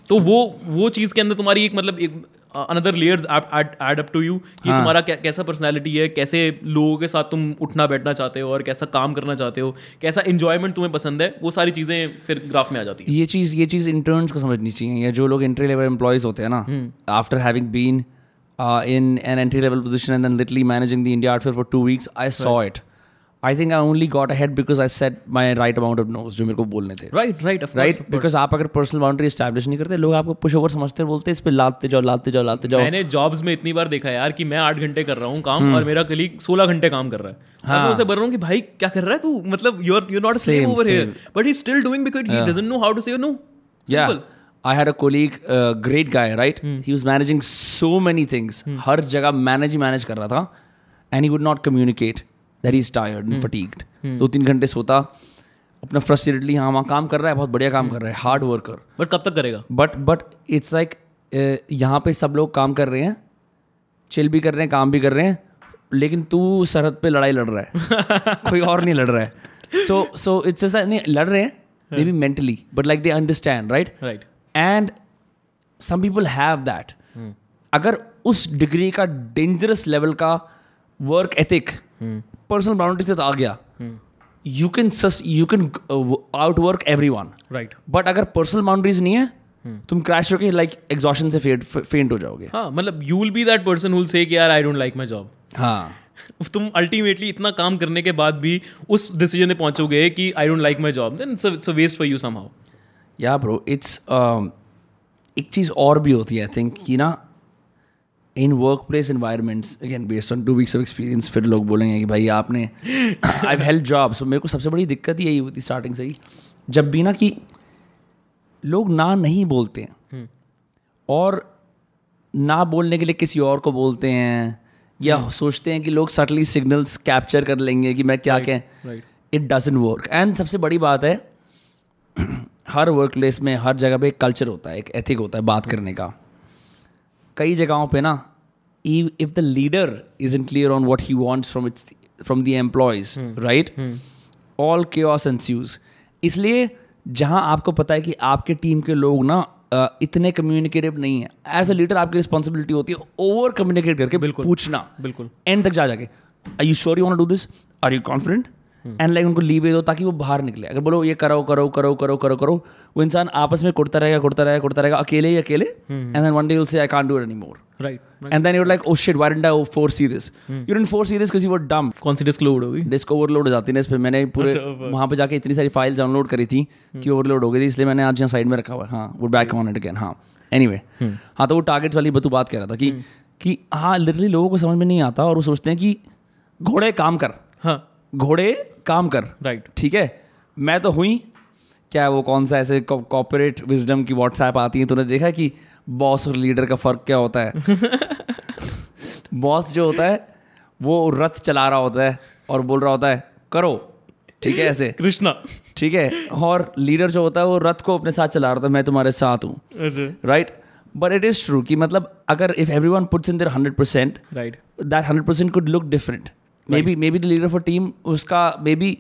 B: तो वो वो चीज़ के अंदर तुम्हारी एक मतलब एक another layers add up to you कि
A: हाँ।
B: तुम्हारा कै, कैसा पर्सनैलिटी है? कैसे लोगों के साथ तुम उठना बैठना चाहते हो और कैसा काम करना चाहते हो? कैसा इंजॉयमेंट तुम्हें पसंद है? वो सारी चीज़ें फिर ग्राफ में आ जाती है।
A: ये चीज़ ये चीज़ इंटर्न्स को समझनी चाहिए या जो लोग एंट्री लेवल एम्प्लॉयज़ होते हैं ना after having been in an entry level position and then literally managing the India outfit for two weeks I saw it I think I only got ahead because I set my right amount of no's जो मेरे को बोलने थे।
B: Right right
A: right because आप अगर personal boundary establish नहीं करते लोग आपको पुश ओवर समझते हैं, बोलते हैं इस पे लाते जाओ लाते जाओ लाते जाओ।
B: मैंने जॉब्स में इतनी बार देखा यार कि मैं आठ घंटे कर रहा हूँ काम और मेरा कलीग सोलह घंटे काम कर रहा है। हाँ. मैं उसे बोल रहा हूँ कि भाई क्या कर रहा है तू? मतलब you are you not
A: Same,
B: over here but he still doing because he doesn't know how to say no simple
A: I had a colleague, uh, great guy, right? He was managing so many things. हर जगह manage ही manage कर रहा था and he would not communicate that is tired and fatigued दो तीन घंटे सोता अपना फ्रस्ट्रेटेडली हाँ वहाँ काम कर रहा है बहुत बढ़िया काम कर रहा है हार्ड वर्कर
B: बट कब तक करेगा?
A: बट बट इट्स लाइक यहाँ पे सब लोग काम कर रहे हैं चिल भी कर रहे हैं काम भी कर रहे हैं लेकिन तू सरहद पे लड़ाई लड़ रहा है। कोई और नहीं लड़ रहा है। सो सो इट्स ऐसा नहीं लड़ रहे हैं maybe mentally but like they understand right
B: right
A: and some people have that अगर उस डिग्री का डेंजरस लेवल का वर्क एथिक पर्सनल बाउंड्री से तो आ गया। You can you can out work every one
B: right
A: but अगर पर्सनल बाउंड्रीज नहीं है तुम क्रैश होके लाइक एग्जॉशन से फेंट हो जाओगे।
B: हाँ मतलब you will be that person who'll say कि यार I don't like my job
A: हाँ।
B: तुम अल्टीमेटली इतना काम करने के बाद भी उस डिसीज़न में पहुंचोगे कि I don't like my job then it's a waste for you somehow
A: या ब्रो इट्स एक चीज़ और भी होती है आई थिंक कि ना in work place environments again based on two weeks of experience फिर लोग बोलेंगे कि भाई आपने आई हेल्प जॉब सो मेरे को सबसे बड़ी दिक्कत यही होती स्टार्टिंग से ही। जब भी ना कि लोग ना नहीं बोलते हैं। और ना बोलने के लिए किसी और को बोलते हैं या सोचते हैं कि लोग सटली सिग्नल्स कैप्चर कर लेंगे कि मैं क्या
B: कहें
A: इट डजन वर्क एंड सबसे बड़ी बात है हर वर्क प्लेस में हर जगह पे एक कल्चर होता है एक एथिक होता है बात करने का। कई जगहों पे ना if the leader is in clear on what he wants from it's from the employees right all के केओस एंस्यूज इसलिए जहाँ आपको पता है कि आपके टीम के लोग ना इतने कम्युनिकेटिव नहीं है। एज अ लीडर आपकी रिस्पॉन्सिबिलिटी होती है ओवर कम्युनिकेट करके
B: बिल्कुल।
A: पूछना।
B: बिल्कुल।
A: एंड तक जा जाके I you sure you want do this are you confident and like उनको लीव दे ताकि वो बाहर निकले। अगर बोलो ये करो करो करो करो करो करो वो इंसान आपस में कुड़ता रहेगा कुड़ता रहेगा कुड़ता रहेगा अकेले ही अकेले। And then one day will say I can't do it anymore
B: right
A: and then you like oh shit why didn't I foresee this you didn't foresee this because you were
B: कौन सी डिस्क लोड होगी
A: disk overload हो जाती है इस पे। मैंने पूरे
B: अच्छा,
A: वहाँ पे जाके इतनी सारी फाइल्स डाउनलोड करी थी कि ओवरलोड हो गई थी इसलिए मैंने आज यहाँ साइड में रखा हुआ है। हाँ वो बैक ऑन इट अगेन हाँ। एनीवे हाँ तो वो टारगेट्स वाली बतू बात कह रहा था कि कि हाँ लिटरली लोगों को समझ में नहीं आता और वो सोचते हैं कि घोड़े काम कर।
B: हाँ।
A: घोड़े काम कर।
B: Right right.
A: ठीक है? मैं तो हुई। क्या वो कौन सा ऐसे कॉपरेट विजडम की व्हाट्सएप आती है? तूने देखा कि बॉस और लीडर का फ़र्क क्या होता है? बॉस जो होता है वो रथ चला रहा होता है और बोल रहा होता है करो। ठीक है ऐसे?
B: कृष्णा।
A: ठीक है? और लीडर जो होता है वो रथ को अपने साथ चला रहा था मैं तुम्हारे साथ हूँ। Right but it is true कि मतलब अगर if every one puts in their hundred percent
B: right
A: that 100% could look different. Maybe maybe the leader for team उसका maybe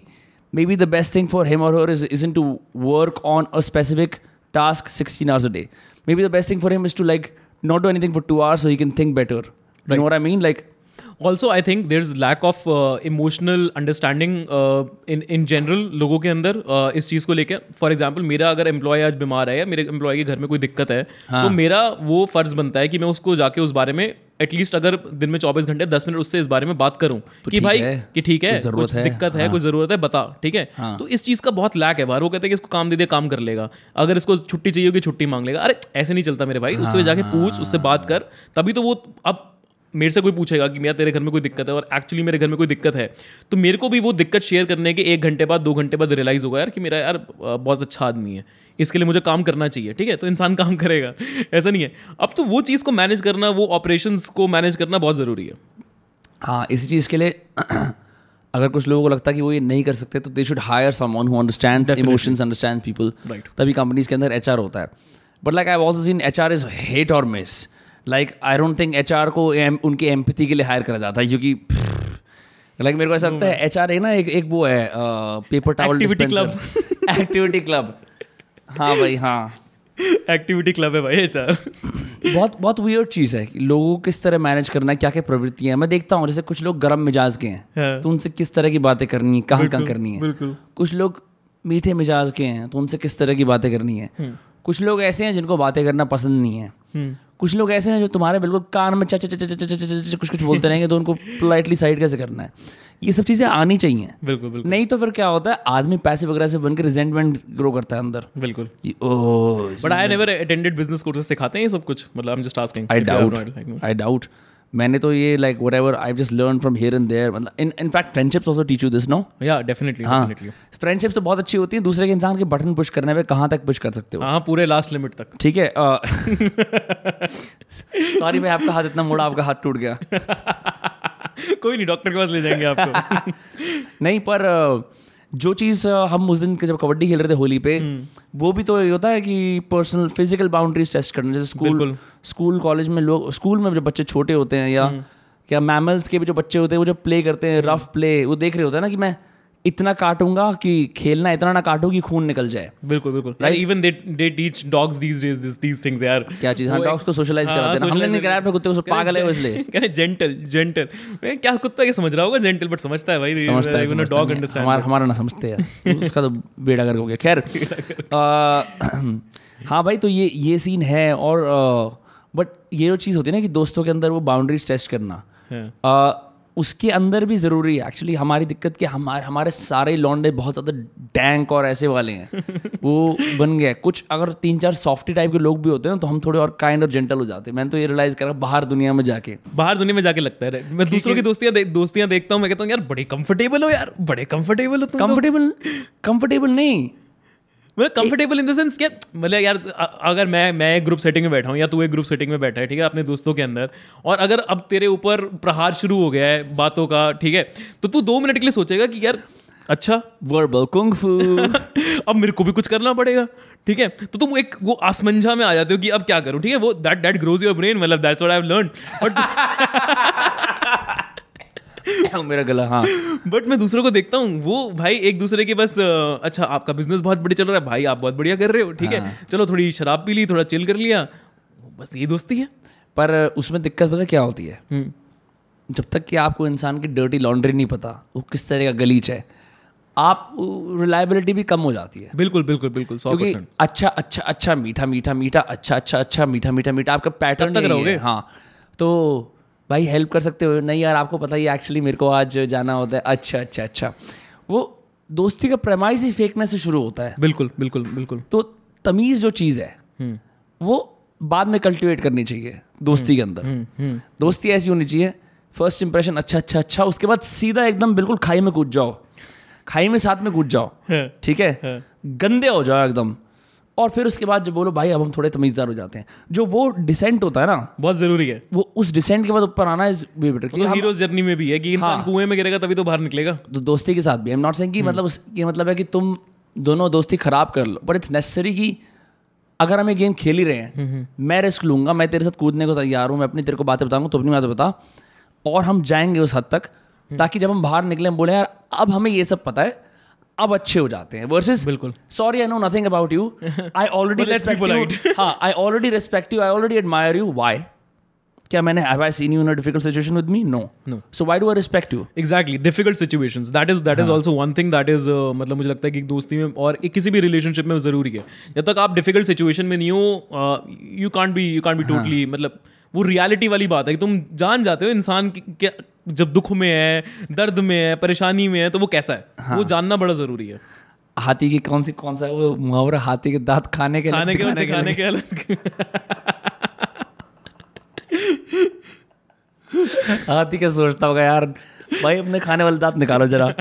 A: maybe the best thing for him और is is in to work on a specific task sixteen hours a day maybe the best thing for him is to like not do anything for two hours you can think better I mean like
B: also I think there is lack of emotional understanding in in general लोगों के अंदर uh, इस चीज़ को लेकर for example मेरा अगर employ आज बीमार है या मेरे एम्प्लॉय के घर में कोई दिक्कत है
A: हाँ.
B: तो मेरा वो फ़र्ज़ बनता है कि मैं उसको जाके उस बारे में एटलीस्ट अगर दिन में चौबीस घंटे दस मिनट उससे इस बारे में बात करूँ तो
A: कि
B: भाई
A: है,
B: कि ठीक है
A: कुछ है,
B: दिक्कत है
A: हाँ।
B: कुछ ज़रूरत है बता ठीक है?
A: हाँ।
B: तो इस चीज़ का बहुत लैक है बाहर। वो कहते हैं कि इसको काम दे दे काम कर लेगा। अगर इसको छुट्टी चाहिए होगी छुट्टी मांग लेगा। अरे ऐसे नहीं चलता मेरे भाई। उससे जाके पूछ उससे बात कर। तभी तो वो अब मेरे से कोई पूछेगा कि मेरा तेरे घर में कोई दिक्कत है और एक्चुअली मेरे घर में कोई दिक्कत है तो मेरे को भी वो दिक्कत शेयर करने के एक घंटे बाद दो घंटे बाद रियलाइज़ होगा यार कि मेरा यार बहुत अच्छा आदमी है। इसके लिए मुझे काम करना चाहिए ठीक है? तो इंसान काम करेगा ऐसा नहीं है। अब तो वो चीज़ को मैनेज करना वो ऑपरेशन को मैनेज करना बहुत ज़रूरी है।
A: हाँ इसी चीज़ के लिए अगर कुछ लोगों को लगता है कि वो ये नहीं कर सकते तो they should hire someone who understand emotions understand people. तभी कंपनीज़ के अंदर एच होता है। But like I also seen H R is hate और miss like I don't think H को em- उनकी एम्पति के लिए हायर करा जाता है क्योंकि लाइक मेरे को ऐसा लगता है एच आर है ना एक एक वो है paper towel
B: Activity club.
A: Activity club हाँ भाई हाँ।
B: एक्टिविटी क्लब है भाई एचआर
A: बहुत बहुत वियर्ड चीज़ है कि लोगों को किस तरह मैनेज करना है क्या क्या प्रवृत्तियाँ हैं। मैं देखता हूँ जैसे कुछ लोग गर्म मिजाज के हैं
B: हाँ।
A: तो उनसे किस तरह की बातें करनी है कहाँ कहाँ करनी है। कुछ लोग मीठे मिजाज के हैं तो उनसे किस तरह की बातें करनी है। कुछ लोग ऐसे हैं जिनको बातें करना पसंद नहीं है। कुछ लोग ऐसे हैं जो तुम्हारे बिल्कुल कान में चच कुछ कुछ बोलते रहेंगे तो उनको पोलाइटली साइड कैसे करना है? ये सब चीज़ें आनी चाहिए।
B: बिल्कुल बिल्कुल।
A: नहीं तो फिर क्या होता है आदमी पैसे वगैरह से बनकर रिजेंटमेंट ग्रो करता है अंदर।
B: बिल्कुल। But I never attended business courses सिखाते हैं ये सब कुछ। मतलब I am just asking
A: I doubt I doubt मैंने तो ये like whatever I just learn from here and there मतलब in in fact friendships also teach you this no
B: या डेफिनेटली
A: हाँ। फ्रेंडशिप्स तो बहुत अच्छी होती है दूसरे के इंसान के बटन पुश करने में कहाँ तक पुश कर सकते हो?
B: हाँ पूरे लास्ट लिमिट तक।
A: ठीक है सॉरी भाई आपका हाथ इतना मोड़ा आपका हाथ टूट गया।
B: कोई नहीं डॉक्टर के पास ले जाएँगे आपको।
A: नहीं पर अ, जो चीज़ हम उस दिन के जब कबड्डी खेल रहे थे होली पे वो भी तो ये होता है कि पर्सनल फ़िज़िकल बाउंड्रीज टेस्ट करना जैसे स्कूल स्कूल कॉलेज में लोग स्कूल में जो बच्चे छोटे होते हैं या क्या मैमल्स के भी जो बच्चे होते हैं वो जो प्ले करते हैं रफ प्ले वो देख रहे होते हैं ना कि मैं इतना काटूँगा कि खेलना इतना ना काटूं कि खून निकल जाए।
B: बिल्कुल बिल्कुल। Even they they teach dogs these days this these things यार।
A: क्या चीज़? हाँ डॉग्स को सोशलाइज
B: हाँ,
A: कराते हैं हमने नहीं कराया अपने कुत्ते को पागल है इसलिए।
B: कह रहे जेंटल जेंटल मैं क्या कुत्ता क्या समझ रहा होगा? जेंटल बट समझता है भाई।
A: समझता है
B: इवन डॉग अंडरस्टैंड
A: हमारा हमारा ना समझते हैं उसका तो बेड़ा करके हो गया। खैर हाँ भाई तो ये ये सीन है और बट ये जो चीज़ होती है ना कि दोस्तों के अंदर वो बाउंड्रीज टेस्ट करना। अ, उसके अंदर भी ज़रूरी है। एक्चुअली हमारी दिक्कत कि हमारे हमारे सारे लौंडे बहुत ज़्यादा डैंक और ऐसे वाले हैं। वो बन गए कुछ अगर तीन चार सॉफ्टी टाइप के लोग भी होते हैं तो हम थोड़े और काइंड और जेंटल हो जाते हैं। मैंने तो ये रियलाइज़ करा बाहर दुनिया में जाके।
B: बाहर दुनिया में जाके लगता है। मैं दूसरों की दोस्तियाँ दे, दोस्तियाँ देखता हूँ मैं कहता हूँ यार बड़े कंफर्टेबल हो यार बड़े कंफर्टेबल हो।
A: कंफर्टेबल कंफर्टेबल नहीं।
B: मतलब कंफर्टेबल इन द सेंस क्या मतलब यार अगर मैं मैं एक ग्रुप सेटिंग में बैठा हूँ या तू एक ग्रुप सेटिंग में बैठा है ठीक है अपने दोस्तों के अंदर और अगर अब तेरे ऊपर प्रहार शुरू हो गया है बातों का ठीक है तो तू दो मिनट के लिए सोचेगा कि यार अच्छा।
A: वर्बल कुंग
B: अब मेरे को भी कुछ करना पड़ेगा ठीक है तो तुम एक वो आसमंजा में आ जाते हो कि अब क्या करूँ ठीक है वो that that grows your brain मतलब that's what I have learn but
A: मेरा गला हाँ।
B: बट मैं दूसरों को देखता हूँ वो भाई एक दूसरे के बस अच्छा आपका बिज़नेस बहुत बढ़िया चल रहा है भाई आप बहुत बढ़िया कर रहे हो ठीक है? चलो थोड़ी शराब पी ली थोड़ा चिल कर लिया। बस ये दोस्ती है।
A: पर उसमें दिक्कत पता क्या होती है?
B: हम्म।
A: जब तक कि आपको इंसान की डर्टी लॉन्ड्री नहीं पता वो किस तरह का गलीच है आप रिलायबिलिटी भी कम हो जाती है।
B: बिल्कुल बिल्कुल बिल्कुल सौ
A: क्योंकि अच्छा अच्छा अच्छा मीठा मीठा मीठा अच्छा अच्छा अच्छा मीठा मीठा मीठा आपका पैटर्न
B: तक रहोगे?
A: है हाँ। तो भाई हेल्प कर सकते हो? नहीं यार आपको पता ही एक्चुअली मेरे को आज जाना होता है। अच्छा अच्छा अच्छा। वो दोस्ती का प्रेमाइज ही फेकने से शुरू होता है।
B: बिल्कुल बिल्कुल बिल्कुल।
A: तो तमीज़ जो चीज़ है
B: हम्म।
A: वो बाद में कल्टीवेट करनी चाहिए दोस्ती के अंदर।
B: हम्म हम्म।
A: दोस्ती ऐसी होनी चाहिए फ़र्स्ट इंप्रेशन अच्छा अच्छा अच्छा उसके बाद सीधा एकदम बिल्कुल खाई में कूद जाओ। खाई में साथ में कूद जाओ। ठीक है। गंदे हो जाओ एकदम। और फिर उसके बाद जब बोलो भाई अब हम थोड़े तमीजदार हो जाते हैं। जो वो डिसेंट होता है ना
B: बहुत ज़रूरी है।
A: वो उस डिसेंट के बाद ऊपर आना इज़ वे बेटर
B: तो हीरोज जर्नी में भी है कि इंसान
A: हाँ।
B: कुएँ में गिरेगा तभी तो बाहर निकलेगा।
A: तो दोस्ती के साथ भी। आई एम नॉट सेइंग कि मतलब उस- ये मतलब है कि तुम दोनों दोस्ती खराब कर लो बट इट्स नेसेसरी कि अगर हम ये गेम खेल ही रहे हैं मैं रिस्क लूँगा मैं तेरे साथ कूदने को तैयार हूँ मैं अपनी तेरे को बातें बताऊँगा तो अपनी बातें बता और हम जाएँगे उस हद तक ताकि जब हम बाहर निकले हम बोले यार अब हमें ये सब पता है अब अच्छे हो जाते हैं वर्सेस
B: बिल्कुल।
A: Sorry I know nothing about you I already respect you हाँ I already respect you I already admire you why क्या मैंने have I seen you in a difficult situation with me no
B: No.
A: So why do I respect you
B: exactly difficult situations that is that is also one thing that is मतलब मुझे लगता है कि दोस्ती में और एक किसी भी रिलेशनशिप में ज़रूरी है। जब तक आप डिफ़िकल्ट सिचुएशन में नहीं हो you can't be you can't be totally मतलब वो रियलिटी वाली बात है कि तुम जान जाते हो इंसान जब दुख में है दर्द में है परेशानी में है तो वो कैसा है? हाँ। वो जानना बड़ा ज़रूरी है।
A: हाथी की कौन सी कौन सा है वो मुहावरा? हाथी के दांत खाने के
B: खाने के और
A: दिखाने
B: दिखाने के अलग।
A: हाथी क्या सोचता होगा यार? भाई अपने खाने वाले दांत निकालो जरा।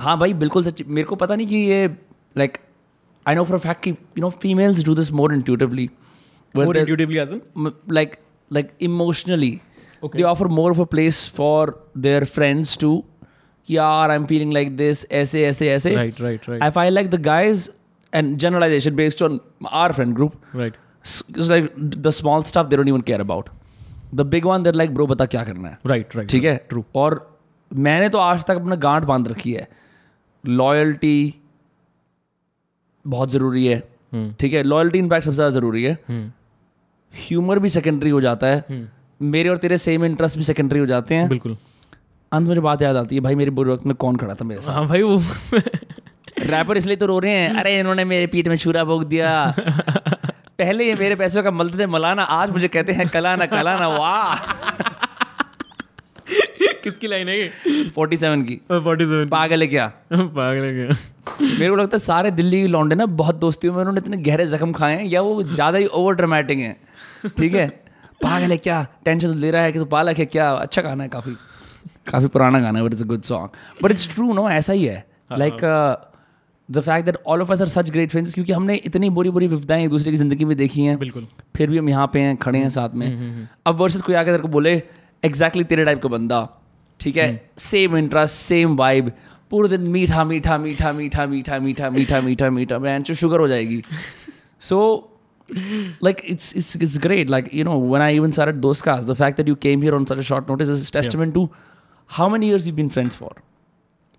A: हाँ भाई बिल्कुल सच मेरे को पता नहीं कि ये like I know for fact कि you know females do this more intuitively
B: in?
A: like like they offer more of a place for their friends to यार I am feeling like this
B: ऐसे ऐसे ऐसे
A: right right right I feel like the guys and generalization based on
B: our
A: friend group right like the small stuff there even care about the big one there like bro बता क्या करना है
B: right right
A: ठीक है?
B: True
A: और मैंने तो आज तक अपना गांठ बाँध रखी है। लॉयल्टी बहुत ज़रूरी है।
B: हम्म।
A: ठीक है? लॉयल्टी इनफैक्ट सबसे ज़्यादा ज़रूरी है। ह्यूमर भी सेकेंडरी हो जाता है। हम्म। मेरे और तेरे सेम इंटरेस्ट भी सेकेंडरी हो जाते हैं।
B: बिल्कुल।
A: अंत मुझे बात याद आती है भाई मेरे बुरे वक्त में कौन खड़ा था मेरे साथ?
B: हाँ भाई वो
A: रैपर इसलिए तो रो रहे हैं अरे इन्होंने मेरे पीठ में छुरा भोग दिया। पहले ये मेरे पैसों का मलते थे मलाना आज मुझे कहते हैं कलाना कलाना वाह।
B: किसकी लाइन है ये?
A: 47 की।
B: फोर्टी सेवन
A: पागल है क्या?
B: पागल है क्या?
A: मेरे को लगता है सारे दिल्ली के लौंडे ना बहुत दोस्तियों में उन्होंने इतने गहरे जख्म खाए हैं या वो ज़्यादा ही ओवर ड्रामेटिक हैं। ठीक है? पागल है क्या टेंशन ले रहा है कि तू पालक है क्या अच्छा गाना है काफ़ी काफ़ी पुराना गाना है but it's a good song but it's true no ऐसा ही है like the fact that all of us are such great friends क्योंकि हमने इतनी बुरी बुरी विपदाएँ एक दूसरे की ज़िंदगी में देखी हैं
B: बिल्कुल
A: फिर भी हम यहाँ पे हैं खड़े हैं साथ में अब वर्सेस कोई आके तेरे को बोले एग्जैक्टली तेरे टाइप का बंदा ठीक है सेम इंटरेस्ट सेम वाइब पूरे दिन मीठा मीठा मीठा मीठा मीठा मीठा मीठा मीठा मीठा मैं शुगर हो जाएगी सो like it's it's it's great like you know when i even started those cars the fact that you came here on such a short notice is testament yeah. to how many years you've been friends for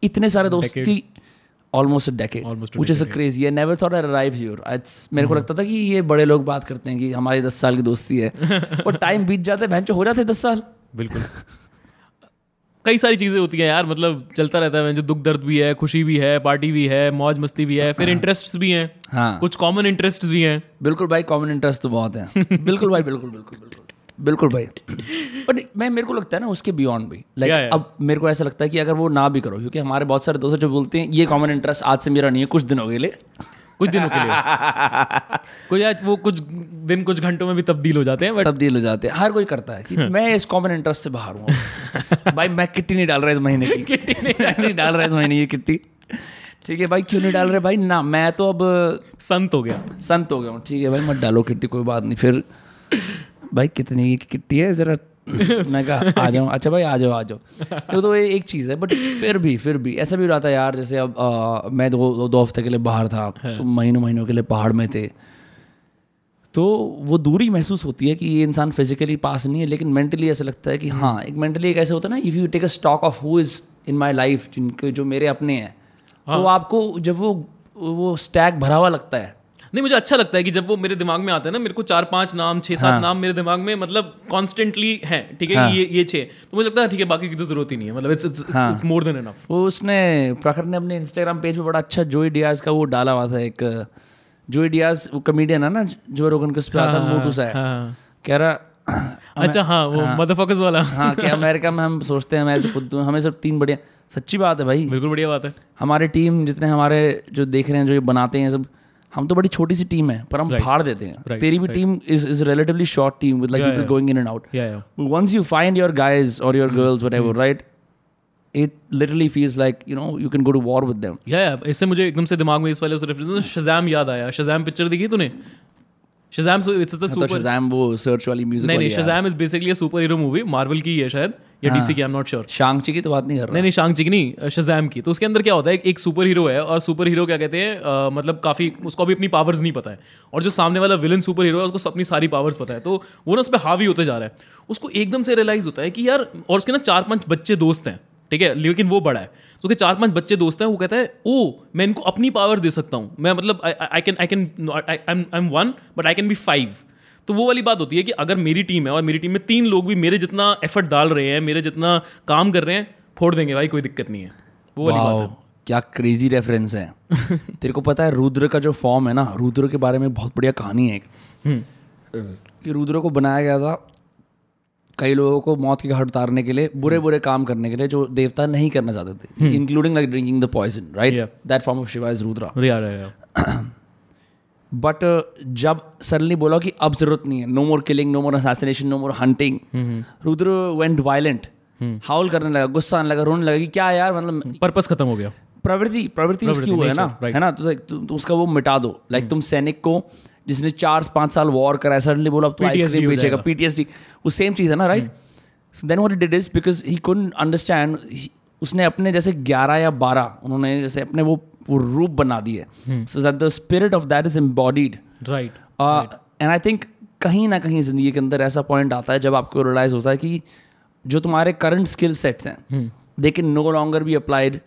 A: इतने सारे दोस्त. की almost a decade
B: Almost a
A: which is a
B: decade,
A: crazy I never thought I'd arrive here it's मेरे को लगता था कि ये बड़े लोग बात करते हैं कि हमारी दस साल की दोस्ती है और टाइम बीत जाता है भैंचो हो जाते हैं दस साल
B: बिल्कुल कई सारी चीज़ें होती हैं यार मतलब चलता रहता है जो दुख दर्द भी है खुशी भी है पार्टी भी है मौज मस्ती भी है फिर इंटरेस्ट्स भी हैं।
A: हाँ।
B: कुछ कॉमन इंटरेस्ट भी हैं।
A: बिल्कुल भाई कॉमन इंटरेस्ट तो बहुत है। बिल्कुल भाई बिल्कुल बिल्कुल बिल्कुल। बिल्कुल भाई। बट मैं मेरे को लगता है ना उसके बियॉन्ड भी। Like
B: Yeah, yeah.
A: अब मेरे को ऐसा लगता है कि अगर वो ना भी करो क्योंकि हमारे बहुत सारे दोस्त जो बोलते हैं ये कॉमन इंटरेस्ट आज से मेरा नहीं है कुछ दिनों के लिए
B: कुछ दिनों के लिए। कोई आज वो कुछ दिन कुछ घंटों में भी तब्दील हो जाते हैं बट
A: तब्दील हो जाते हैं। हर कोई करता है कि मैं इस कॉमन इंटरेस्ट से बाहर हूँ। भाई मैं किट्टी नहीं डाल रहा इस महीने की। किट्टी नहीं डाल रहा इस महीने की किट्टी। ठीक है भाई क्यों नहीं डाल रहे भाई? ना मैं तो अब
B: संत हो गया।
A: संत हो गया हूँ। ठीक है भाई मत डालो किट्टी कोई बात नहीं। फिर भाई कितनी की किट्टी है? ज़रा मैं कहा आ जाऊँ। अच्छा भाई आ जाओ आ जाओ। तो, तो ये एक चीज़ है बट फिर भी फिर भी ऐसा भी हो रहा था यार जैसे अब आ, मैं दो दो, हफ़्ते के लिए बाहर था तो महीनों महीनों के लिए पहाड़ में थे। तो वो दूरी महसूस होती है कि ये इंसान फिजिकली पास नहीं है लेकिन मेंटली ऐसा लगता है कि हाँ एक मेंटली एक ऐसा होता है ना if you take a stock of who is in my life जिनके जो मेरे अपने हैं तो आपको जब वो वो स्टैक भरा हुआ लगता है
B: नहीं मुझे अच्छा लगता है कि जब वो मेरे दिमाग में आता है ना मेरे को चार पाँच नाम छह सात
A: हाँ।
B: नाम मेरे दिमाग में मतलब कॉन्स्टेंटली हैं ठीक है कि ये ये छह। तो मुझे लगता है ठीक है बाकी की तो ज़रूरत ही नहीं है मतलब it's it's more than enough
A: वो उसने प्रखर ने अपने इंस्टाग्राम पेज पे बड़ा अच्छा जोई डियाज का वो डाला हुआ था एक जोई डियाज वो कमेडियन है ना जो रोगन के आता मोटू सा हाँ। कह रहा
B: अच्छा हाँ वो मदरफकर्स वाला।
A: हाँ कि अमेरिका में हम सोचते हैं हम ऐसे खुद हमें सब तीन बढ़िया सच्ची बात है भाई।
B: बिल्कुल बढ़िया बात है।
A: हमारे टीम जितने हमारे जो देख रहे हैं जो ये बनाते हैं सब हम तो बड़ी छोटी सी टीम है पर हम
B: right.
A: फाड़ देते हैं।
B: Right.
A: तेरी भी team is is relatively short team with like people going in and out
B: once you
A: find your guys और your girls whatever right it literally feels like you know you can go to war with them
B: या इससे मुझे एकदम से दिमाग में इस वाले उस रेफरेंस शजाम याद आया। शजाम पिक्चर देखी तूने? शज़ैम इट्स अ
A: तो
B: सुपर
A: Shazam वो सर्च वाली म्यूज़िक
B: नहीं नहीं
A: है
B: Shazam is basically a super hero movie Marvel की है शायद या डीसी की I am not sure
A: Shang Chi की तो बात नहीं कर
B: नहीं
A: रहा।
B: नहीं शांग चिक नहीं शज़ैम की। तो उसके अंदर क्या होता है एक सुपर हीरो है और सुपर हीरो क्या कहते हैं मतलब काफ़ी उसको अभी अपनी पावर्स नहीं पता है। और जो सामने वाला विलन सुपर हीरो है उसको अपनी सारी पावर्स पता है। तो वो ना उस पर हावी होते जा रहा है। उसको एकदम से रियलाइज़ होता है कि यार और उसके ना चार पाँच बच्चे दोस्त हैं ठीक है लेकिन वो बड़ा है। तो उसके चार पाँच बच्चे दोस्त हैं वो कहता है ओ मैं इनको अपनी पावर दे सकता हूँ। मैं मतलब I can I can I am one but I can be five तो वो वाली बात होती है कि अगर मेरी टीम है और मेरी टीम में तीन लोग भी मेरे जितना एफर्ट डाल रहे हैं मेरे जितना काम कर रहे हैं फोड़ देंगे भाई कोई दिक्कत नहीं है। वो वाली बात है।
A: क्या क्रेजी रेफरेंस है। तेरे को पता है रुद्र का जो फॉर्म है ना रुद्र के बारे में बहुत बढ़िया कहानी है एक।
B: हम्म।
A: कि रुद्र को बनाया गया था कई लोगों को मौत की घाट उतारने के लिए बुरे बुरे काम करने के लिए जो देवता नहीं करना चाहते थे including like drinking the poison right that form of Shiva is Rudra but जब सडनली बोला कि अब ज़रूरत नहीं है no more killing no more assassination no more hunting Rudra went violent howl करने लगा गुस्सा आने लगा रोने लगा कि क्या यार मतलब
B: पर्पस खत्म हो गया।
A: प्रवृत्ति प्रवृत्ति उसकी वो है ना है ना? तो, तो, तो उसका वो मिटा दो। लाइक तुम सैनिक को जिसने चार पाँच साल वॉर करा सडनली बोला अब तो आइसक्रीम बेचेगा। पीटीएसडी वो सेम चीज़ है ना right then what did is because he couldn't understand उसने अपने जैसे 11 या 12 उन्होंने जैसे अपने वो वो रूप बना दिए। So that the spirit of that is embodied
B: right
A: and I think कहीं ना कहीं ज़िंदगी के अंदर ऐसा पॉइंट आता है जब आपको रियलाइज़ होता है कि जो तुम्हारे करंट स्किल सेट्स हैं they can no longer be applied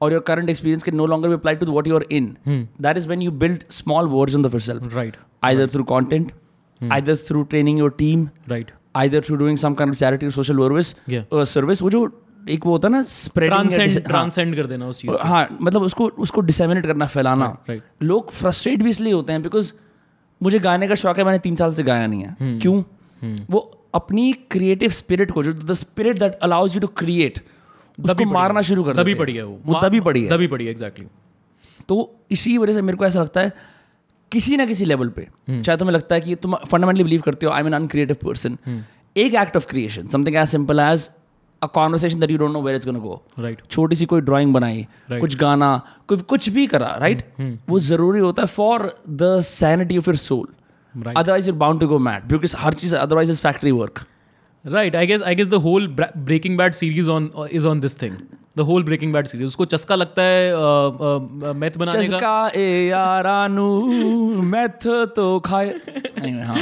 A: और your current experience can no longer be applied to what you're in that is when you build small version of yourself
B: right
A: either through content either through training your team
B: right
A: either through doing some kind of charity or social service
B: Yeah.
A: uh, service वो जो एक वो होता है ना spreading
B: transcend transcend कर देना उस चीज़
A: हाँ मतलब उसको उसको डिसेमिनेट करना फैलाना।
B: Right.
A: लोग फ्रस्ट्रेट भी इसलिए होते हैं बिकॉज़ मुझे गाने का शौक है मैंने तीन साल से गाया नहीं है।
B: Hmm.
A: क्यों? वो अपनी क्रिएटिव स्पिरिट को जो the spirit that allows you to create उसको मारना शुरू कर
B: दबी पड़ी है वो।
A: वो दबी पड़ी है।
B: दबी पड़ी है एग्जैक्टली
A: तो इसी वजह से मेरे को ऐसा लगता है किसी ना किसी लेवल पे चाहे तुम्हें लगता है कि तुम फंडामेंटली बिलीव करते हो I am an uncreative person एक act of creation something as simple as a conversation that you don't know where is gonna go
B: right
A: छोटी सी कोई ड्राइंग बनाई
B: Right.
A: कुछ गाना कोई कुछ भी करा राइट right? वो ज़रूरी होता है for the sanity of your soul otherwise you're bound to go mad because her cheese otherwise is factory work
B: right I guess I guess the whole Breaking Bad series on is on this thing the whole Breaking Bad series उसको चस्का लगता है math बनाने का।
A: चस्का ए यारानू math तो खाए। हाँ।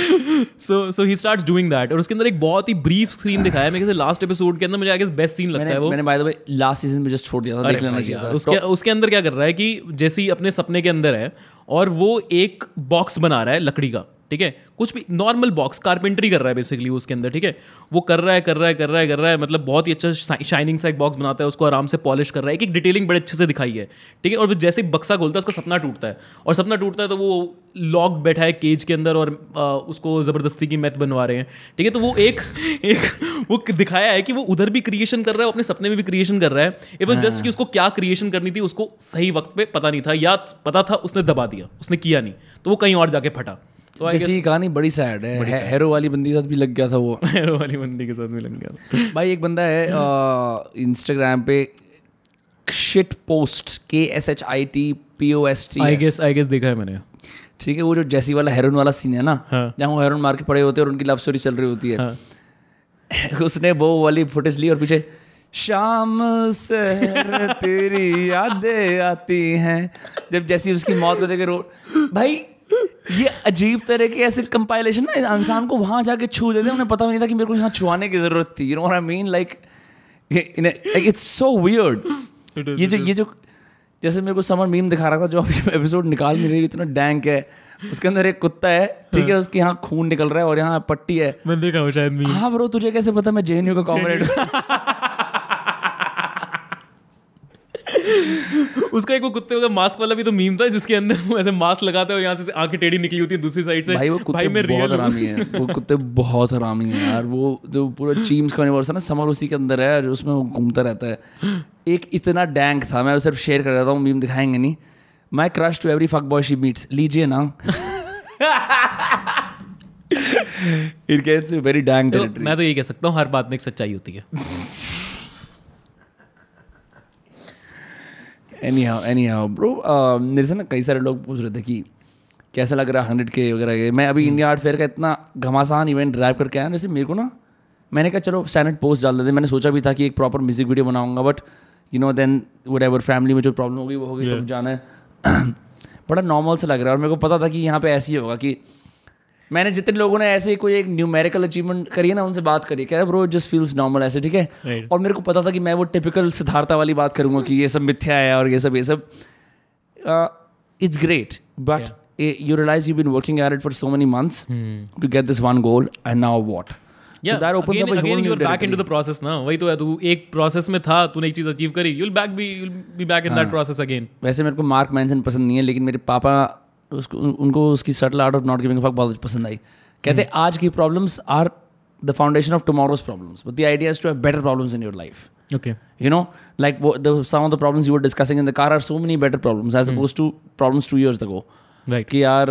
B: So so he starts doing that और उसके अंदर एक बहुत ही ब्रीफ स्क्रीन दिखाया है। मेरे लास्ट एपिसोड के अंदर मुझे आई गेस बेस्ट सीन लगता है वो।
A: मैंने by the way last season में जस्ट छोड़ दिया था। देख लेना चाहिए था।
B: उसके उसके अंदर क्या कर रहा है कि जैसे ही अपने सपने के अंदर है और वो एक बॉक्स बना रहा है लकड़ी का। ठीक है? कुछ भी नॉर्मल बॉक्स कारपेंट्री कर रहा है बेसिकली उसके अंदर ठीक है? वो कर रहा है कर रहा है कर रहा है कर रहा है मतलब बहुत ही अच्छा शाइनिंग सा एक बॉक्स बनाता है उसको आराम से पॉलिश कर रहा है। एक एक डिटेलिंग बड़े अच्छे से दिखाई है ठीक है? और वो जैसे ही बक्सा खोलता है उसका सपना टूटता है। और सपना टूटता है तो वो लॉक बैठा है केज के अंदर और आ, उसको ज़बरदस्ती की मैथ बनवा रहे हैं ठीक है? तो वो एक एक वो दिखाया है कि वो उधर भी क्रिएशन कर रहा है अपने सपने में भी क्रिएशन कर रहा है। इट वॉज़ जस्ट कि उसको क्या क्रिएशन करनी थी उसको सही वक्त पे पता नहीं था या पता था उसने दबा दिया उसने किया नहीं तो वो कहीं और जाके फटा। तो
A: जैसी ये कहानी बड़ी सैड है हे- हेरो वाली बंदी के साथ भी लग गया था वो।
B: गेस वाली बंदी के साथ भी लग गया था।
A: भाई एक बंदा है इंस्टाग्राम पे शिट पोस्ट के S H I T P O S T
B: I guess I guess देखा है मैंने।
A: ठीक है वो जो जैसी वाला हेरोन वाला सीन है ना
B: हाँ।
A: जहाँ वो हेरोन मार के पड़े होते हैं और उनकी लव स्टोरी चल रही होती है।
B: हाँ।
A: उसने वो वाली फुटेज ली और पीछे शाम से तेरी यादें आती हैं। जब जैसी उसकी मौत को देखे रो भाई ये अजीब तरह के ऐसे कंपाइलेशन ना इंसान को वहाँ जाके छू देते उन्हें पता भी नहीं था कि मेरे को यहाँ छुआने की ज़रूरत थी you know I mean like like it's so weird ये जो ये जो जैसे मेरे को समर मीम दिखा रहा था जो एपिसोड निकाल नहीं रही इतना डैंक है। उसके अंदर एक कुत्ता है ठीक है उसके यहाँ खून निकल रहा है और यहाँ पट्टी है।
B: मैं देखा शायद
A: हाँ ब्रो तुझे कैसे पता मैं जेएनयू का कॉमरेड
B: उसका एक वो कुत्ते का मास्क वाला भी तो मीम था जिसके अंदर वो ऐसे मास्क लगाते हैं और यहाँ से आँखें टेढ़ी निकली होती है दूसरी साइड से।
A: भाई वो कुत्ते
B: मैं
A: बहुत हरामी है। वो कुत्ते बहुत हरामी है यार। वो जो पूरा चीम्स का यूनिवर्स है ना समर उसी के अंदर है जो उसमें वो घूमता रहता है। एक इतना डैंक था मैं सिर्फ़ शेयर कर रहा हूँ मीम दिखाएँगे नहीं। My crush to every fuck boy she meets लीजिए ना। इट गेट्स वेरी डैंक
B: मैं तो यही कह सकता हूँ हर बात में एक सच्चाई होती है।
A: Anyhow anyhow bro मेरे से ना कई सारे लोग पूछ रहे थे कि कैसा लग रहा है हंड्रेड के वगैरह मैं अभी इंडिया आर्ट फेयर का इतना घमासान इवेंट ड्राइव करके आया वैसे मेरे को ना मैंने कहा चलो स्टैंडर्ड पोस्ट डाल देते मैंने सोचा भी था कि एक प्रॉपर म्यूज़िक वीडियो बनाऊँगा but you know then whatever family में जो प्रॉब्लम होगी वो होगी तो जाना है। बड़ा नॉर्मल से लग रहा है। और मेरे को पता था कि यहाँ पे ऐसे ही होगा कि मैंने जितने लोगों ने ऐसे ही कोई एक न्यूमेरिकल अचीवमेंट करी है ना उनसे बात करी क्या ब्रो जस्ट फील्स नॉर्मल ऐसे ठीक है?
B: Right.
A: और मेरे को पता था कि मैं वो टिपिकल सिद्धार्था वाली बात करूँगा कि ये सब मिथ्या है और ये सब ये सब। It's great but
B: you realise you been working at it for so many months to
A: get
B: this one goal
A: and now what mark मैं पसंद नहीं है लेकिन मेरे पापा उसको उनको उसकी subtle art of not giving fuck बहुत पसंद आई। कहते हैं आज की problems are the foundation of tomorrow's problems but the idea is to have better problems in your life
B: okay
A: you know like what the some of the problems you were discussing in the car are so many better problems as opposed to problems two years ago
B: right
A: कि यार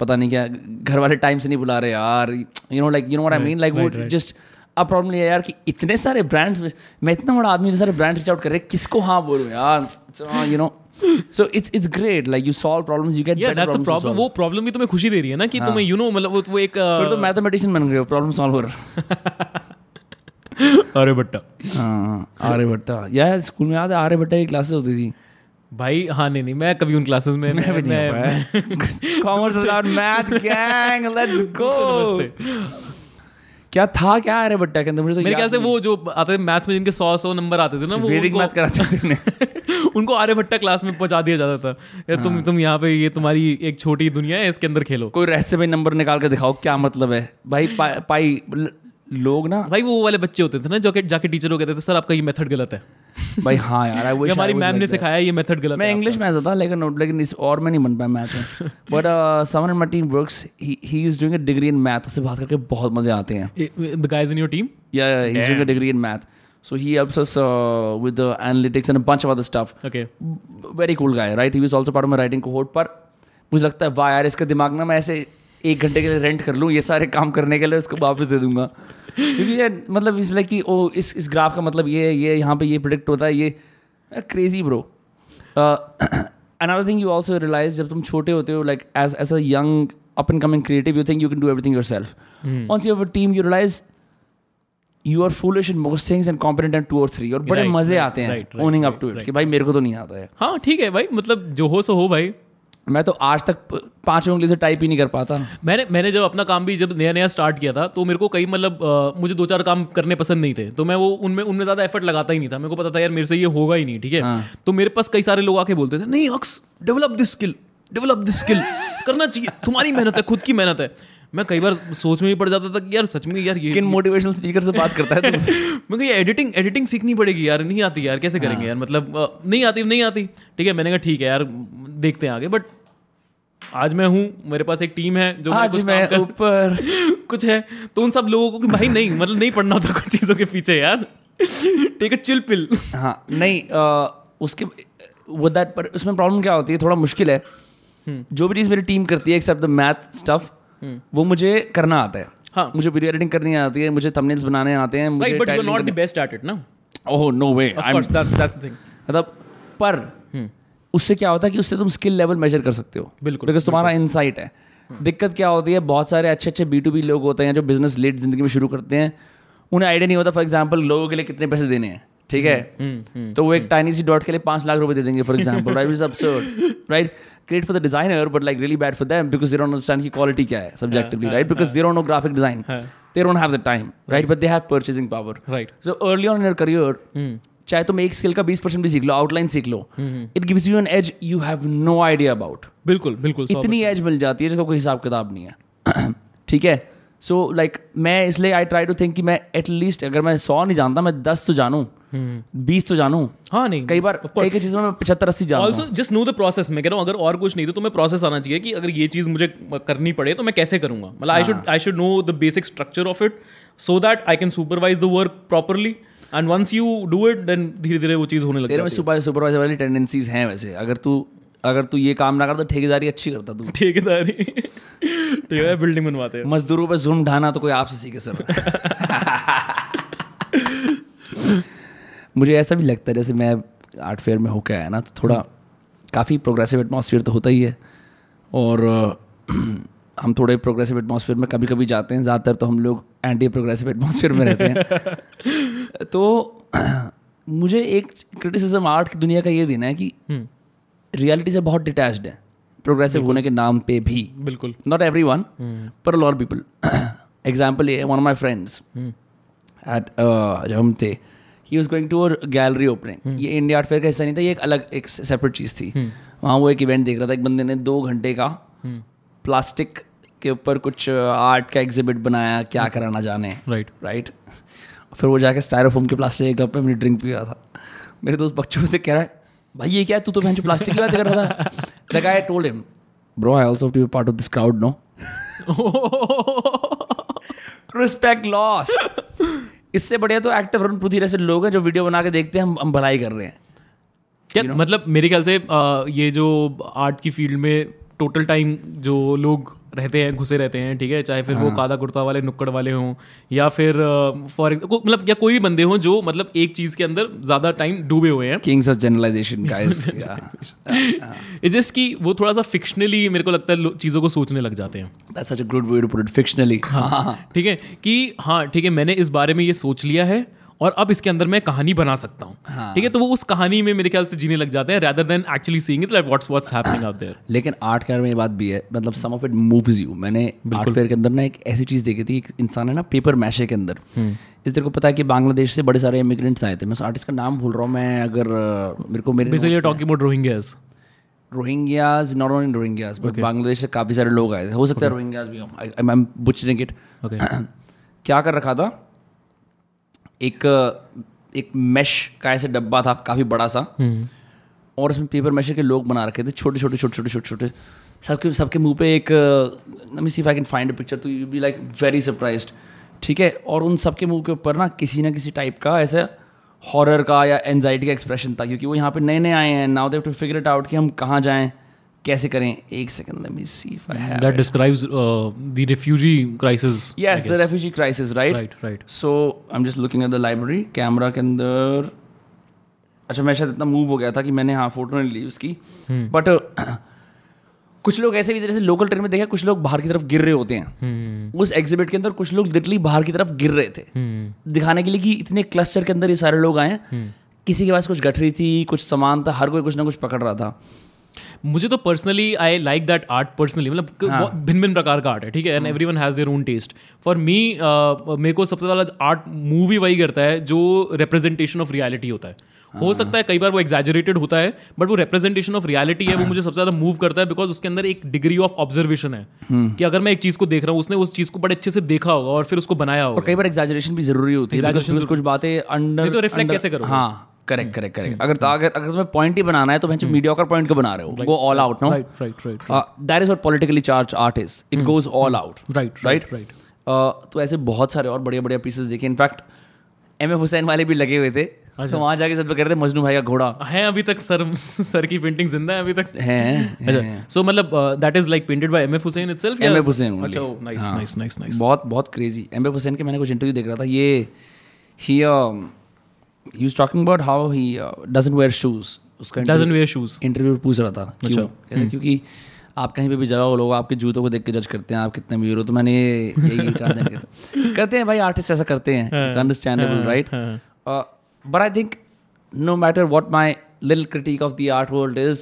A: पता नहीं क्या घर वाले time से नहीं बुला रहे यार। You know like you know what I mean like वो जस्ट अब प्रॉब्लम ये यार कि इतने सारे ब्रांड्स में मैं इतना बड़ा आदमी इतने सारे ब्रांड रीच आउट कर रहे हैं किसको हाँ बोलूँ यार? You know so it's it's great like you solve problems you get
B: yeah that's a problem. वो problem भी तुम्हें खुशी दे रही है ना कि तुम्हें you know मतलब वो वो एक
A: फिर तो
B: uh,
A: मैथमेटिशियन बन गए हो प्रॉब्लम सॉल्वर
B: अरे बट्टा
A: हाँ आर्य भट्टा। यार स्कूल में याद है आर्य भट्टा की क्लासेस होती थी?
B: भाई हाँ नहीं नहीं मैं कभी उन क्लासेस में
A: मैं भी नहीं commerce math gang let's go. क्या था क्या? अरे बट्टा के अंदर मुझे तो
B: मेरे ख्याल से वो जो आते थे मैथ्स में जिनके सौ सौ नंबर आते थे ना वो
A: वैदिक
B: उनको-
A: मैथ कराते थे उनको
B: उनको आर्यभट्टा क्लास में पहुँचा दिया जाता था। यार
A: हाँ।
B: तुम तुम यहाँ पे ये तुम्हारी एक छोटी दुनिया है इसके अंदर खेलो।
A: कोई रहस्यमय नंबर निकाल के दिखाओ क्या मतलब है? भाई पा, पाई लोग ना
B: भाई वो वाले बच्चे होते थे ना जो जाके टीचर को कहते थे सर आपका ये मेथड गलत है।
A: भाई हाँ यार
B: ये हमारी मैम
A: like
B: ने सिखाया ये मेथड गलत
A: मैं इंग्लिश में था लेकिन लेकिन इस और में नहीं बन पाया मैथ में। But someone in my team works he is doing a degree in math उससे बात करके बहुत मज़े आते हैं।
B: The guys in your team
A: yeah, he's doing a degree in math. So he helps us uh, with the analytics and a bunch of other stuff.
B: Okay
A: Very cool guy, right? He was also part of my writing cohort. पर मुझे लगता है वाह यार इसका दिमाग ना मैं ऐसे एक घंटे के लिए रेंट कर लूँ ये सारे काम करने के लिए उसको वापस दे दूँगा। क्योंकि ये मतलब इसलिए कि ओ इस इस ग्राफ का मतलब ये है, ये यहाँ पे ये प्रिडिक्ट होता है ये crazy bro another thing you also realise जब तुम छोटे होते हो like as as a young up and coming creative you think you can do everything yourself you have a team you realise you are foolish in most things and competent and two और three और बड़े
B: Right,
A: मज़े
B: right,
A: आते हैं owning up to it कि भाई मेरे को तो नहीं आता है।
B: हाँ ठीक है भाई मतलब जो हो सो हो भाई।
A: मैं तो आज तक पाँचों उंगली से टाइप ही नहीं कर पाता।
B: मैंने मैंने जब अपना काम भी जब नया नया स्टार्ट किया था तो मेरे को कई मतलब मुझे दो चार काम करने पसंद नहीं थे। तो मैं वो उनमें उनमें ज़्यादा एफर्ट लगाता ही नहीं था। मेरे को पता था यार मेरे से ये होगा ही नहीं ठीक है?
A: हाँ।
B: तो मेरे पास कई सारे लोग आके बोलते थे नहीं अक्स develop this skill develop this skill करना चाहिए। तुम्हारी मेहनत है खुद की मेहनत है। मैं कई बार सोच में भी पड़ जाता था कि यार सच में यार ये
A: किन मोटिवेशनल स्पीकर से बात करता है
B: मैं ये एडिटिंग एडिटिंग सीखनी पड़ेगी यार नहीं आती यार कैसे
A: हाँ।
B: करेंगे यार? मतलब नहीं आती नहीं आती। ठीक है मैंने कहा ठीक है यार देखते हैं आगे। बट आज मैं हूँ मेरे पास एक टीम है जो
A: आज मैं ऊपर।
B: कुछ है। तो उन सब लोगों को कि भाई नहीं मतलब नहीं पढ़ना होता कुछ चीज़ों के पीछे यार। टेक अ चिल पिल
A: हाँ नहीं अ, उसके वो दैट पर उसमें प्रॉब्लम क्या होती है? थोड़ा मुश्किल है।
B: हम्म।
A: जो भी चीज़ मेरी टीम करती है एक्सेप्ट द मैथ स्टफ़ वो मुझे करना आता है।
B: हाँ।
A: मुझे वीडियो एडिटिंग करनी आती है मुझे थंबनेल्स बनाने आते हैं मुझे
B: but you are not the best at it ना?
A: ओह no way
B: of course that's that's the thing
A: मतलब पर उससे क्या होता है कि उससे तुम स्किल लेवल मेजर कर सकते हो।
B: बिल्कुल,
A: बिकॉज़ तुम्हारा इनसाइट है। दिक्कत क्या होती है बहुत सारे अच्छे अच्छे बी टू बी लोग होते हैं जो बिज़नेस लेट ज़िंदगी में शुरू करते हैं। उन्हें आइडिया नहीं होता फॉर एग्ज़ाम्पल लोगों के लिए कितने पैसे देने हैं ठीक है? तो वो एक टाइनी सी डॉट के लिए पाँच लाख रुपए दे देंगे for example right is absurd right great for the designer but like really bad for them because they don't understand की क्वालिटी क्या है subjectively right because they don't know graphic design they don't have the time right but they have purchasing power
B: right
A: so early on in your career चाहे तुम एक skill का बीस percent भी सीख लो आउटलाइन सीख लो it gives you an edge you have no idea about
B: बिल्कुल बिल्कुल
A: इतनी एज मिल जाती है जिसका कोई हिसाब किताब नहीं है। ठीक है? सो so, लाइक like, मैं इसलिए आई ट्राई टू थिंक कि मैं एटलीस्ट अगर मैं सौ नहीं जानता मैं दस तो जानूँ बीस तो जानूँ।
B: हाँ नहीं
A: कई बार कई कई चीज़ों में पचहत्तर अस्सी जानूँ
B: also just know the process मैं कह रहा हूँ अगर और कुछ नहीं तो तुम्हें प्रोसेस आना चाहिए कि अगर ये चीज़ मुझे करनी पड़े तो मैं कैसे करूँगा? मतलब I should I should know the basic structure of it so that I can supervise the work properly and once you do it then धीरे धीरे वो चीज़ होने लग
A: तेरे में
B: जाती
A: सुपर सुपरवाइजर वाली टेंडेंसीज हैं वैसे। अगर तू अगर तू ये काम ना कर तो ठेकेदारी अच्छी करता तू।
B: ठेकेदारी। ठीक है बिल्डिंग बनवाते हैं।
A: मजदूरों पे जुर्म ढाना तो कोई आपसे सीखे सर मुझे ऐसा भी लगता है जैसे मैं आर्ट फेयर में होके आया ना तो थोड़ा काफ़ी प्रोग्रेसिव एटमॉस्फेयर तो होता ही है। और हम थोड़े प्रोग्रेसिव एटमॉस्फेयर में कभी कभी जाते हैं ज़्यादातर तो हम लोग एंटी प्रोग्रेसिव एटमॉस्फेयर में रहते हैं। तो मुझे एक क्रिटिसिज्म आर्ट की दुनिया का ये देना है कि रियलिटी से बहुत डिटैच्ड है प्रोग्रेसिव होने के नाम पे भी।
B: बिल्कुल।
A: नॉट एवरी वन पर लॉट पीपल एग्ज़ाम्पल ये one of my friends at जब हम थे he was going to uh gallery opening ये इंडिया आर्ट फेयर का हिस्सा नहीं था ये एक अलग एक सेपरेट चीज़ थी। वहाँ वो एक इवेंट देख रहा था एक बंदे ने दो घंटे का प्लास्टिक के ऊपर कुछ आर्ट का एग्जिबिट बनाया क्या कराना जाने।
B: राइट
A: राइट फिर वो जाके स्टायरोफोम के प्लास्टिक के कप पे मेरी ड्रिंक पिया था। मेरे दोस्त बच्चों से कह रहा है भाई ये क्या है? तू तो जो प्लास्टिक की बात कर रहा था। The guy told him bro I also to be part of this crowd no respect loss इससे बढ़िया तो एक्टर वरुण पुथी जैसे लोग हैं जो वीडियो बना के देखते हैं हम हम भलाई कर रहे हैं।
B: क्या you know? मतलब मेरे ख्याल से आ, ये जो आर्ट की फ़ील्ड में टोटल टाइम जो लोग रहते हैं घुसे रहते हैं ठीक है? चाहे फिर हाँ। वो कादा कुर्ता वाले नुक्कड़ वाले हों या फिर फॉर मतलब या कोई भी बंदे हों जो मतलब एक चीज़ के अंदर ज़्यादा टाइम डूबे हुए हैं।
A: Kings of generalisation guys
B: just कि वो थोड़ा सा फिक्शनली मेरे को लगता है चीज़ों को सोचने लग जाते हैं।
A: That's such a good way to put it fictionally हाँ।
B: ठीक है? कि हाँ ठीक है मैंने इस बारे में ये सोच लिया है और अब इसके अंदर मैं कहानी बना सकता हूँ।
A: हाँ।
B: ठीक है? तो वो उस कहानी में मेरे ख्याल से जीने लग जाते हैं rather then actually seeing it like what's what's happening out there
A: लेकिन आर्ट के में ये बात भी है मतलब some of it moves you मैंने आर्ट फेयर के अंदर ना एक ऐसी चीज़ देखी थी एक इंसान है ना पेपर मैशे के अंदर। इस तेरे को पता है कि बांग्लादेश से बड़े सारे इमिग्रेंट्स आए थे। मैं उस आर्टिस्ट का नाम भूल रहा हूँ मैं अगर मेरे को मेरे
B: basically talking about Rohingyas
A: Rohingyas not only Rohingyas but Bangladesh से काफ़ी सारे लोग आए थे। हो सकता है रोहिंग्याज भी I am butchering it
B: okay
A: क्या कर रखा था? एक एक मैश का ऐसे डब्बा था काफ़ी बड़ा सा। और उसमें पेपर मैशर के लोग बना रखे थे छोटे छोटे छोटे छोटे छोटे छोटे। सबके सबके मुँह पे एक me see I can find a picture तो you be like very surprise ठीक है? और उन सबके मुँह के ऊपर ना किसी ना किसी टाइप का ऐसा हॉरर का या एनजाइटी का एक्सप्रेशन था क्योंकि वो यहाँ पे नए नए आए हैं। Now they to figure it out कि हम कहाँ जाएँ। कैसे करें? एक second let me see if I have
B: that describes the refugee crisis
A: yes the refugee crisis right
B: right right
A: so I am just looking at the library camera के अंदर। अच्छा मैं शायद इतना मूव हो गया था कि मैंने हाँ फ़ोटो नहीं ली उसकी। बट कुछ लोग ऐसे भी जैसे लोकल ट्रेन में देखा कुछ लोग बाहर की तरफ़ गिर रहे होते हैं। उस एग्जिबिट के अंदर कुछ लोग लिटरली बाहर की तरफ़ गिर रहे थे। दिखाने के लिए कि इतने क्लस्टर के अंदर ये सारे लोग आए हैं। किसी के पास कुछ गठरी थी कुछ सामान था हर कोई कुछ ना कुछ पकड़ रहा था।
B: मुझे तो personally I like that art personally मतलब भिन्न भिन्न प्रकार का आर्ट है ठीक है? And everyone has their own taste for me मेरे को सबसे ज़्यादा आर्ट मूवी वही करता है जो रिप्रेजेंटेशन ऑफ़ रियलिटी होता है। हो सकता है कई बार वो एग्जैजरेटेड होता है बट वो रिप्रेजेंटेशन ऑफ़ रियलिटी है वो मुझे सबसे ज़्यादा मूव करता है बिकॉज़ उसके अंदर एक डिग्री ऑफ़ ऑब्जर्वेशन है कि अगर मैं एक चीज़ को देख रहा हूँ उसने उस चीज़ को बड़े अच्छे से देखा होगा और फिर उसको बनाया
A: और
B: होगा।
A: कई बार एग्जैजरेशन भी ज़रूरी होती है कुछ बातें अंडर
B: तो reflect कैसे करोगे?
A: हाँ। करेक्ट करेक्ट करेक्ट अगर अगर अगर तुम्हें पॉइंट ही बनाना है तो भैंस मीडियोकर पॉइंट को बना रहे हो? Go all out no
B: right right right
A: that is what politically charge art is it goes all out
B: right
A: right
B: right
A: तो ऐसे बहुत सारे और बढ़िया बढ़िया पीसेस देखे इनफैक्ट एम एफ़ हुसैन वाले भी लगे हुए थे। तो वहाँ जाके सब कह रहे थे मजनू भाई का घोड़ा।
B: है अभी तक सर सर की पेंटिंग ज़िंदा है अभी तक?
A: है
B: अच्छा सो मतलब that is like painted by M F Husain itself
A: M F Husain
B: अच्छा नाइस नाइस नाइस नाइस
A: बहुत बहुत क्रेजी एम एफ़ हुसैन के मैंने कुछ इंटरव्यू देख रहा था। ये ही he was talking about how he doesn't wear shoes उसका
B: डजंट वेयर शूज़
A: इंटरव्यू पूछ रहा था क्यों? कहते क्योंकि आप कहीं पे भी जाओ लोग आपके जूतों को देख के जज करते हैं आप कितने अमीर हो? तो मैंने ये यही ट्रांसलेट किया करते हैं भाई आर्टिस्ट ऐसा करते हैं। It's understandable right but I think no matter what my little critique of the art world is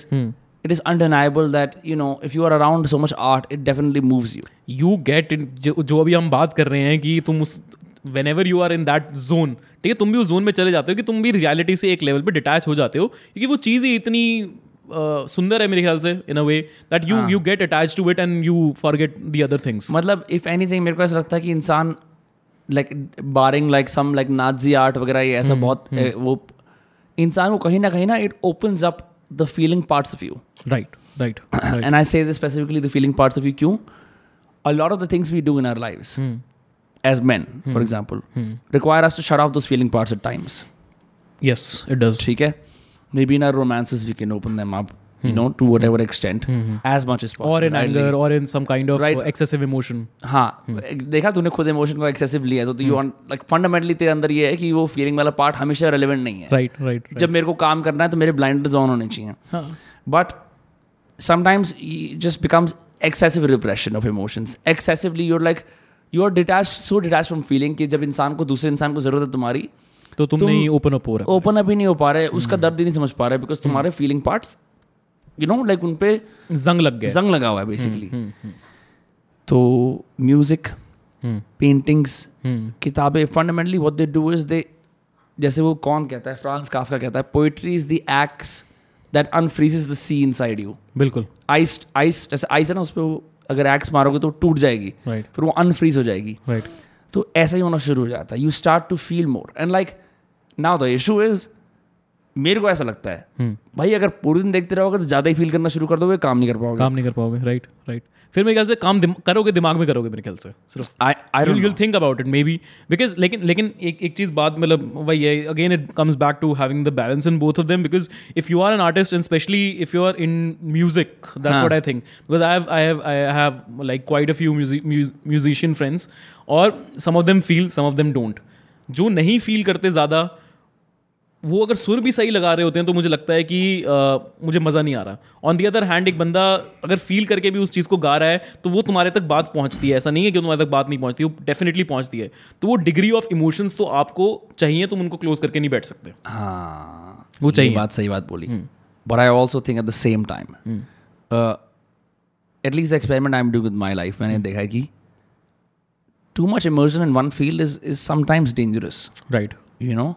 A: it is undeniable that you know if you are around so much art it definitely moves you.
B: You get जो अभी हम बात कर रहे हैं कि तुम उस whenever you are in that zone ठीक है तुम भी उस जोन में चले जाते हो कि तुम भी रियलिटी से एक लेवल पे डिटैच हो जाते हो क्योंकि वो चीज़ ही इतनी uh, सुंदर है मेरे ख्याल से in a way that you you get attach to it and you forget the other things
A: मतलब इफ़ एनीथिंग मेरे को ऐसा लगता है कि इंसान like barring like some like Nazi art वगैरह ये ऐसा बहुत वो इंसान को कहीं ना कहीं ना it opens up the feeling parts of you
B: right right
A: and I say specifically the feeling parts of you क्यों? A lot of the things we do in our lives as men hmm. for example hmm. require us to shut off those feeling parts at times
B: yes it does
A: ठीक है maybe in our romances we can open them up you know to whatever extent hmm. as much as possible
B: और इन
A: right?
B: Anger और in some kind of
A: Right.
B: Excessive emotion
A: हाँ देखा तूने खुद emotion को excessive लिया तो यू लाइक फंडामेंटली तेरे अंदर ये है कि वो फीलिंग वाला पार्ट हमेशा रेलिवेंट नहीं है
B: राइट राइट
A: जब मेरे को काम करना है तो मेरे ब्लाइंडर्स ऑन होने चाहिए
B: हाँ
A: but sometimes it just becomes excessive repression of emotions excessively you are detached so detached from feeling कि जब इंसान को दूसरे इंसान को ज़रूरत है तुम्हारी
B: तो तुम नहीं ओपन अप हो रहा।
A: ओपन अप ही नहीं हो पा रहे उसका दर्द ही नहीं समझ पा रहे बिकॉज़ तुम्हारे feeling parts you know like उन पे
B: जंग लग गया।
A: जंग लगा हुआ है बेसिकली तो म्यूज़िक पेंटिंग्स किताबें fundamentally what they do is they जैसे वो कौन कहता है फ्रांस काफका कहता है poetry is the axe that unfreezes the sea inside you
B: बिल्कुल।
A: आइस आइस जैसे आइस है ना उस पर अगर एक्स मारोगे तो टूट जाएगी
B: right.
A: फिर वो अनफ्रीज हो जाएगी
B: right.
A: तो ऐसा ही होना शुरू हो जाता है you start to feel more and like now the issue is मेरे को ऐसा लगता है। हम्म। भाई अगर पूरे दिन देखते रहोगे तो ज़्यादा ही फील करना शुरू कर दोगे काम नहीं कर पाओगे।
B: काम नहीं कर पाओगे राइट राइट फिर मेरे ख्याल से काम करोगे दिमाग में करोगे मेरे ख्याल से सिर्फ़।
A: I I
B: will think about it maybe because लेकिन लेकिन एक एक चीज़ बात मतलब वही है again it comes back to having the balance in both of them because if you are an artist and specially if you are
A: in
B: music that's what I think because I have I have I have like quite a few musician friends और some of them feel some of them don't जो नहीं feel करते ज़्यादा वो अगर सुर भी सही लगा रहे होते हैं तो मुझे लगता है कि अ, मुझे मज़ा नहीं आ रहा। ऑन दी अदर हैंड एक बंदा अगर फील करके भी उस चीज़ को गा रहा है तो वो तुम्हारे तक बात पहुँचती है। ऐसा नहीं है कि तुम्हारे तक बात नहीं पहुँचती वो डेफिनेटली पहुँचती है। तो वो डिग्री ऑफ़ इमोशंस तो आपको चाहिए तुम उनको क्लोज करके नहीं बैठ सकते।
A: हाँ
B: वो चाहिए।
A: बात सही बात बोली। But I also think at the same time at least experiment I am do with my life मैंने देखा है कि too much immersion in one field is is sometimes dangerous
B: right
A: you know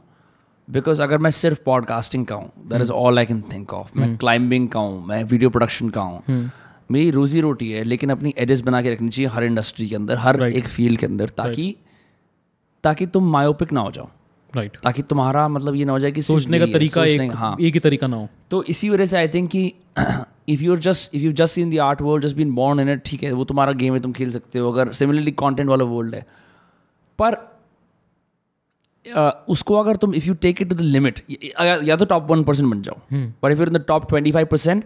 A: because अगर मैं सिर्फ़ podcasting का हूँ that is all I can think of मैं क्लाइंबिंग का हूँ मैं वीडियो प्रोडक्शन का हूँ। मेरी रोजी रोटी है लेकिन अपनी एजेस बना के रखनी चाहिए हर इंडस्ट्री के अंदर हर
B: Right.
A: एक फ़ील्ड के अंदर ताकि right. ताकि तुम मायोपिक ना हो जाओ।
B: Right right.
A: ताकि तुम्हारा मतलब ये ना हो जाए कि
B: सोचने का तरीका
A: सोचने
B: एक
A: हाँ।
B: एक ही तरीका ना हो।
A: तो इसी वजह से आई थिंक कि if you just if you just seen the art world just been born in it ठीक है वो तुम्हारा गेम है तुम खेल सकते हो। अगर सिमिलरली कॉन्टेंट वाला वर्ल्ड है। पर उसको अगर तुम if you take it to the limit या तो टॉप वन परसेंट बन जाओ but if you're in the top twenty five percent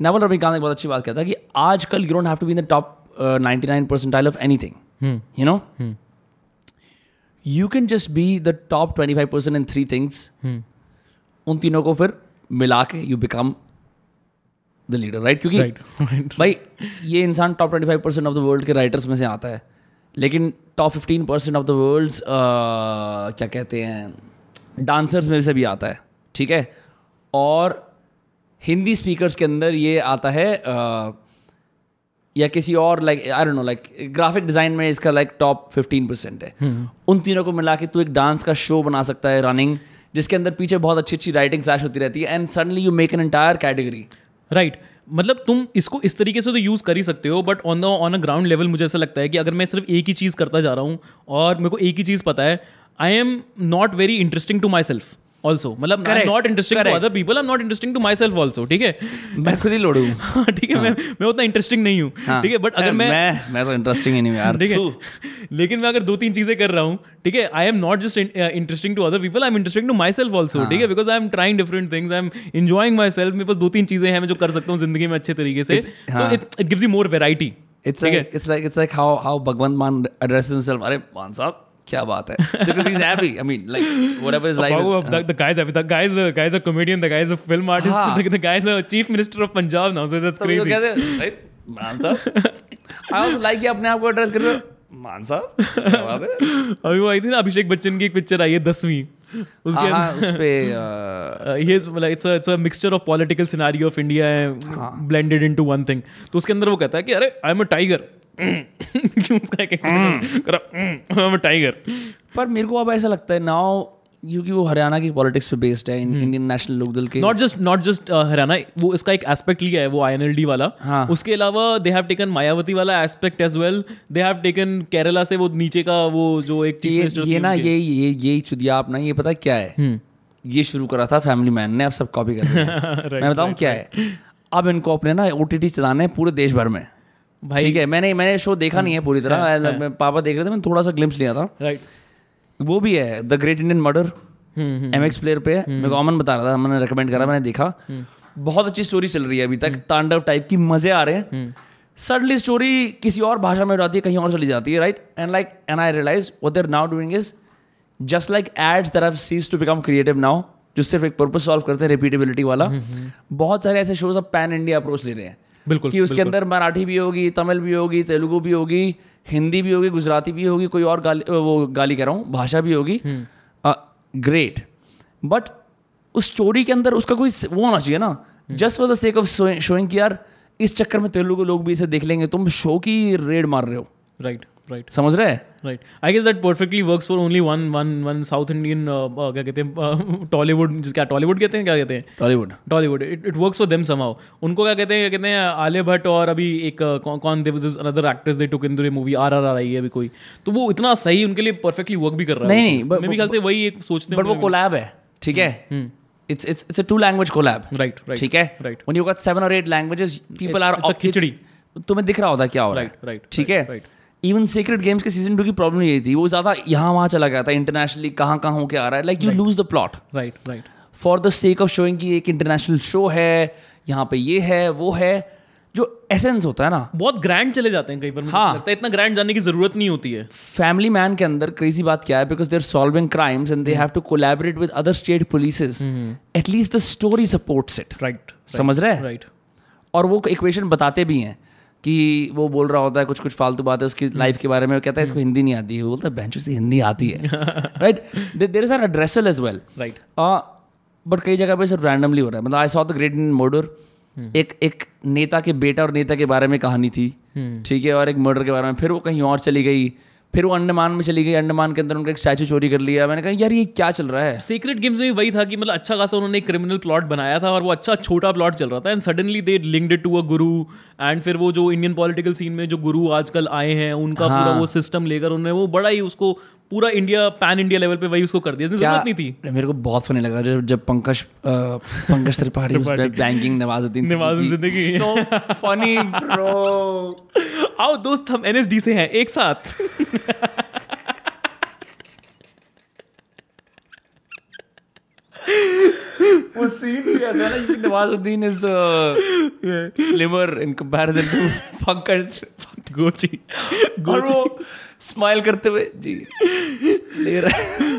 A: Naval Ravikant एक बहुत अच्छी बात कहता है कि आजकल you don't have to be in the top ninety nine percentile of anything you know you can just be the top twenty five percent in three things उन तीनों को फिर मिला के you become the leader right क्योंकि
B: right right
A: भाई ये इंसान top twenty five percent of the world के राइटर्स में से आता है। लेकिन top fifteen percent of the world क्या कहते हैं डांसर्स में से भी आता है ठीक है? और हिंदी स्पीकर्स के अंदर ये आता है uh, या किसी और like I don't know like graphic design में इसका लाइक टॉप फिफ्टीन परसेंट है। उन तीनों को मिला के तू एक डांस का शो बना सकता है रनिंग जिसके अंदर पीछे बहुत अच्छी अच्छी राइटिंग फ्लैश होती रहती है and suddenly you make an entire category
B: right मतलब तुम इसको इस तरीके से तो यूज़ कर ही सकते हो but on the on a ground level मुझे ऐसा लगता है कि अगर मैं सिर्फ़ एक ही चीज़ करता जा रहा हूँ और मेरे को एक ही चीज़ पता है I am not very interesting to myself also मतलब not interesting to other people I not interesting to myself also ठीक है?
A: मैं खुद ही लोड़ू
B: हाँ, ठीक है मैं मैं उतना इंटरेस्टिंग नहीं हूँ ठीक है बट अगर मैं
A: मैं तो इंटरेस्टिंग ही नहीं यार
B: ठीक है लेकिन मैं अगर दो तीन चीज़ें कर रहा हूँ ठीक है I am not just interesting to other people I am interesting to myself also ठीक है because I am trying different things I am enjoying myself मेरे पास दो तीन चीज़ें हैं मैं जो कर सकता हूँ ज़िंदगी में अच्छे तरीके से। सो
A: हाँ।
B: It gives you more variety
A: It's like it's like it's like how how Bhagwant Man addresses himself. अरे मान साहब क्या बात है? Because he's happy. I mean, like whatever his life is.
B: Oh, the, the guy's the guy's a guy's a comedian. The guy's a film artist.
A: हाँ.
B: The, the guy's a chief minister of Punjab now. So that's
A: तो
B: crazy.
A: कहते भाई मान साहब. I also like ये अपने आप को एड्रेस कर रहे हो. मान साहब क्या बात है?
B: अभी वो आई थी ना अभिषेक बच्चन की एक पिक्चर आई है दसवीं उसके
A: हाँ हाँ उस पे uh,
B: ये मतलब it's it's a mixture of political scenario of India blended into one thing तो उसके अंदर वो कहता है कि अरे आई एम अ टाइगर क्यों उसका एक करा? आई एम अ टाइगर
A: पर मेरे को अब ऐसा लगता है नाउ क्योंकि वो हरियाणा की पॉलिटिक्स पे बेस्ड है इंडियन नेशनल लोकदल के
B: not just not just Haryana वो इसका एक एस्पेक्ट लिया है वो आईएनएलडी वाला।
A: हाँ.
B: उसके अलावा दे हैव टेकन मायावती वाला aspect as well they have taken Kerala से वो नीचे का वो जो एक
A: ये ये ना ये ये ये चुदिया अपना ये पता है क्या है? ये शुरू करा था फैमिली मैन ने अब सब कॉपी कर रहे मैं बताऊँ क्या है? अब इनको अपने ना ओ चलाने हैं पूरे देश भर में।
B: भाई।
A: ठीक है? मैंने मैंने शो देखा नहीं है पूरी तरह। पापा देख रहे थे मैंने थोड़ा सा ग्लिम्स लिया था।
B: राइट
A: वो भी है the great Indian murder M X player पे मेरे को अमन बता रहा था मैंने रिकमेंड करा मैंने देखा। बहुत अच्छी स्टोरी चल रही है अभी तक तांडव टाइप की मज़े आ रहे हैं। सडनली स्टोरी किसी और भाषा में हो जाती है कहीं और चली जाती है right and like and I realize what they're now doing is just like ads that have ceased to become creative now जो सिर्फ़ एक पर्पज सॉल्व करते हैं रिपीटेबिलिटी वाला बहुत सारे ऐसे शोज़ अब पैन इंडिया अप्रोच ले रहे हैं।
B: बिल्कुल
A: कि उसके अंदर मराठी भी होगी तमिल भी होगी तेलुगु भी होगी हिंदी भी होगी गुजराती भी होगी कोई और गाली वो गाली कह रहा हूँ भाषा भी होगी। ग्रेट बट उस स्टोरी के अंदर उसका कोई वो होना चाहिए ना। Just for the sake of showing कि यार इस चक्कर में तेलुगु लोग भी इसे देख लेंगे तुम शो की रेड मार रहे हो।
B: Right right, right right.
A: समझ रहे? हैं
B: right I guess that perfectly works for only one one one south Indian क्या कहते हैं टॉलीवुड क्या टॉलीवुड कहते हैं क्या कहते हैं?
A: Tollywood
B: Tollywood it it works for them somehow उनको क्या कहते हैं क्या कहते हैं आलिया भट्ट और अभी एक uh, कौन- कौन they was another actress they took in the movie R R R आई है अभी कोई। तो वो इतना सही उनके लिए परफेक्टली वर्क भी कर रहा है
A: नहीं,
B: मेरे ख्याल से वही एक सोचते
A: बट वो
B: हैं
A: कोलैब है ठीक है? It's it's it's a two language collab
B: right right
A: ठीक है?
B: right.
A: when you got seven or eight languages people
B: It's-
A: are
B: it's a खिचड़ी।
A: तुम्हें दिख रहा होता क्या हो रहा है
B: right,
A: ठीक है?
B: right.
A: इवन सीक्रेट गेम्स के सीज़न टू की प्रॉब्लम यही थी वो ज़्यादा यहाँ वहाँ चला गया था इंटरनेशनली कहाँ कहाँ होके आ रहा है। Like you lose the plot
B: right right
A: for the sake of showing कि एक इंटरनेशनल शो है यहाँ पे ये है वो है जो एसेंस होता है ना।
B: बहुत ग्रैंड चले जाते हैं कई बार
A: हाँ।
B: लगता है। इतना ग्रैंड जाने की ज़रूरत नहीं होती है।
A: फैमिली मैन के अंदर क्रेजी बात क्या है because they're solving crimes and they have to collaborate with other state polices at least the story supports it
B: right
A: समझ रहे हैं?
B: राइट
A: और वो इक्वेशन बताते भी हैं। कि वो बोल रहा होता है कुछ कुछ फालतू बातें उसकी लाइफ के बारे में वो कहता है इसको हिंदी नहीं आती है। वो बोलता है बेंचों से हिंदी आती है। Right there is redressal as well
B: right
A: but कई जगह पर सिर्फ़ रैंडमली हो रहा है। मतलब I saw the great in murder एक एक नेता के बेटा और नेता के बारे में कहानी थी। ठीक है और एक मर्डर के बारे में। फिर वो कहीं और चली गई। फिर वो अंडमान में चली गई अंडमान के अंदर उनका एक स्टैचू चोरी कर लिया। मैंने कहा यार ये क्या चल रहा है?
B: सीक्रेट गेम्स में भी वही था कि मतलब अच्छा खासा उन्होंने एक क्रिमिनल प्लॉट बनाया था और वो अच्छा छोटा प्लॉट चल रहा था। And suddenly they linked to a guru and फिर वो जो इंडियन पॉलिटिकल सीन में जो गुरु आजकल आए हैं उनका पूरा वो सिस्टम लेकर उन्होंने वो बड़ा ही उसको पूरा इंडिया पैन इंडिया लेवल पे वही उसको कर दिया। ज़रूरत नहीं थी।
A: मेरे को बहुत फनी लगा जब जब Pankaj Pankaj Tripathi banking Nawazuddin
B: Nawazuddin Siddiqui.
A: So funny bro
B: आओ दोस्त हम एनएसडी से हैं एक साथ।
A: वो सीन भी ऐसा है ना कि Nawazuddin is slimmer in comparison to Pankaj
B: गोची
A: और वो स्माइल करते हुए जी ले रहा है।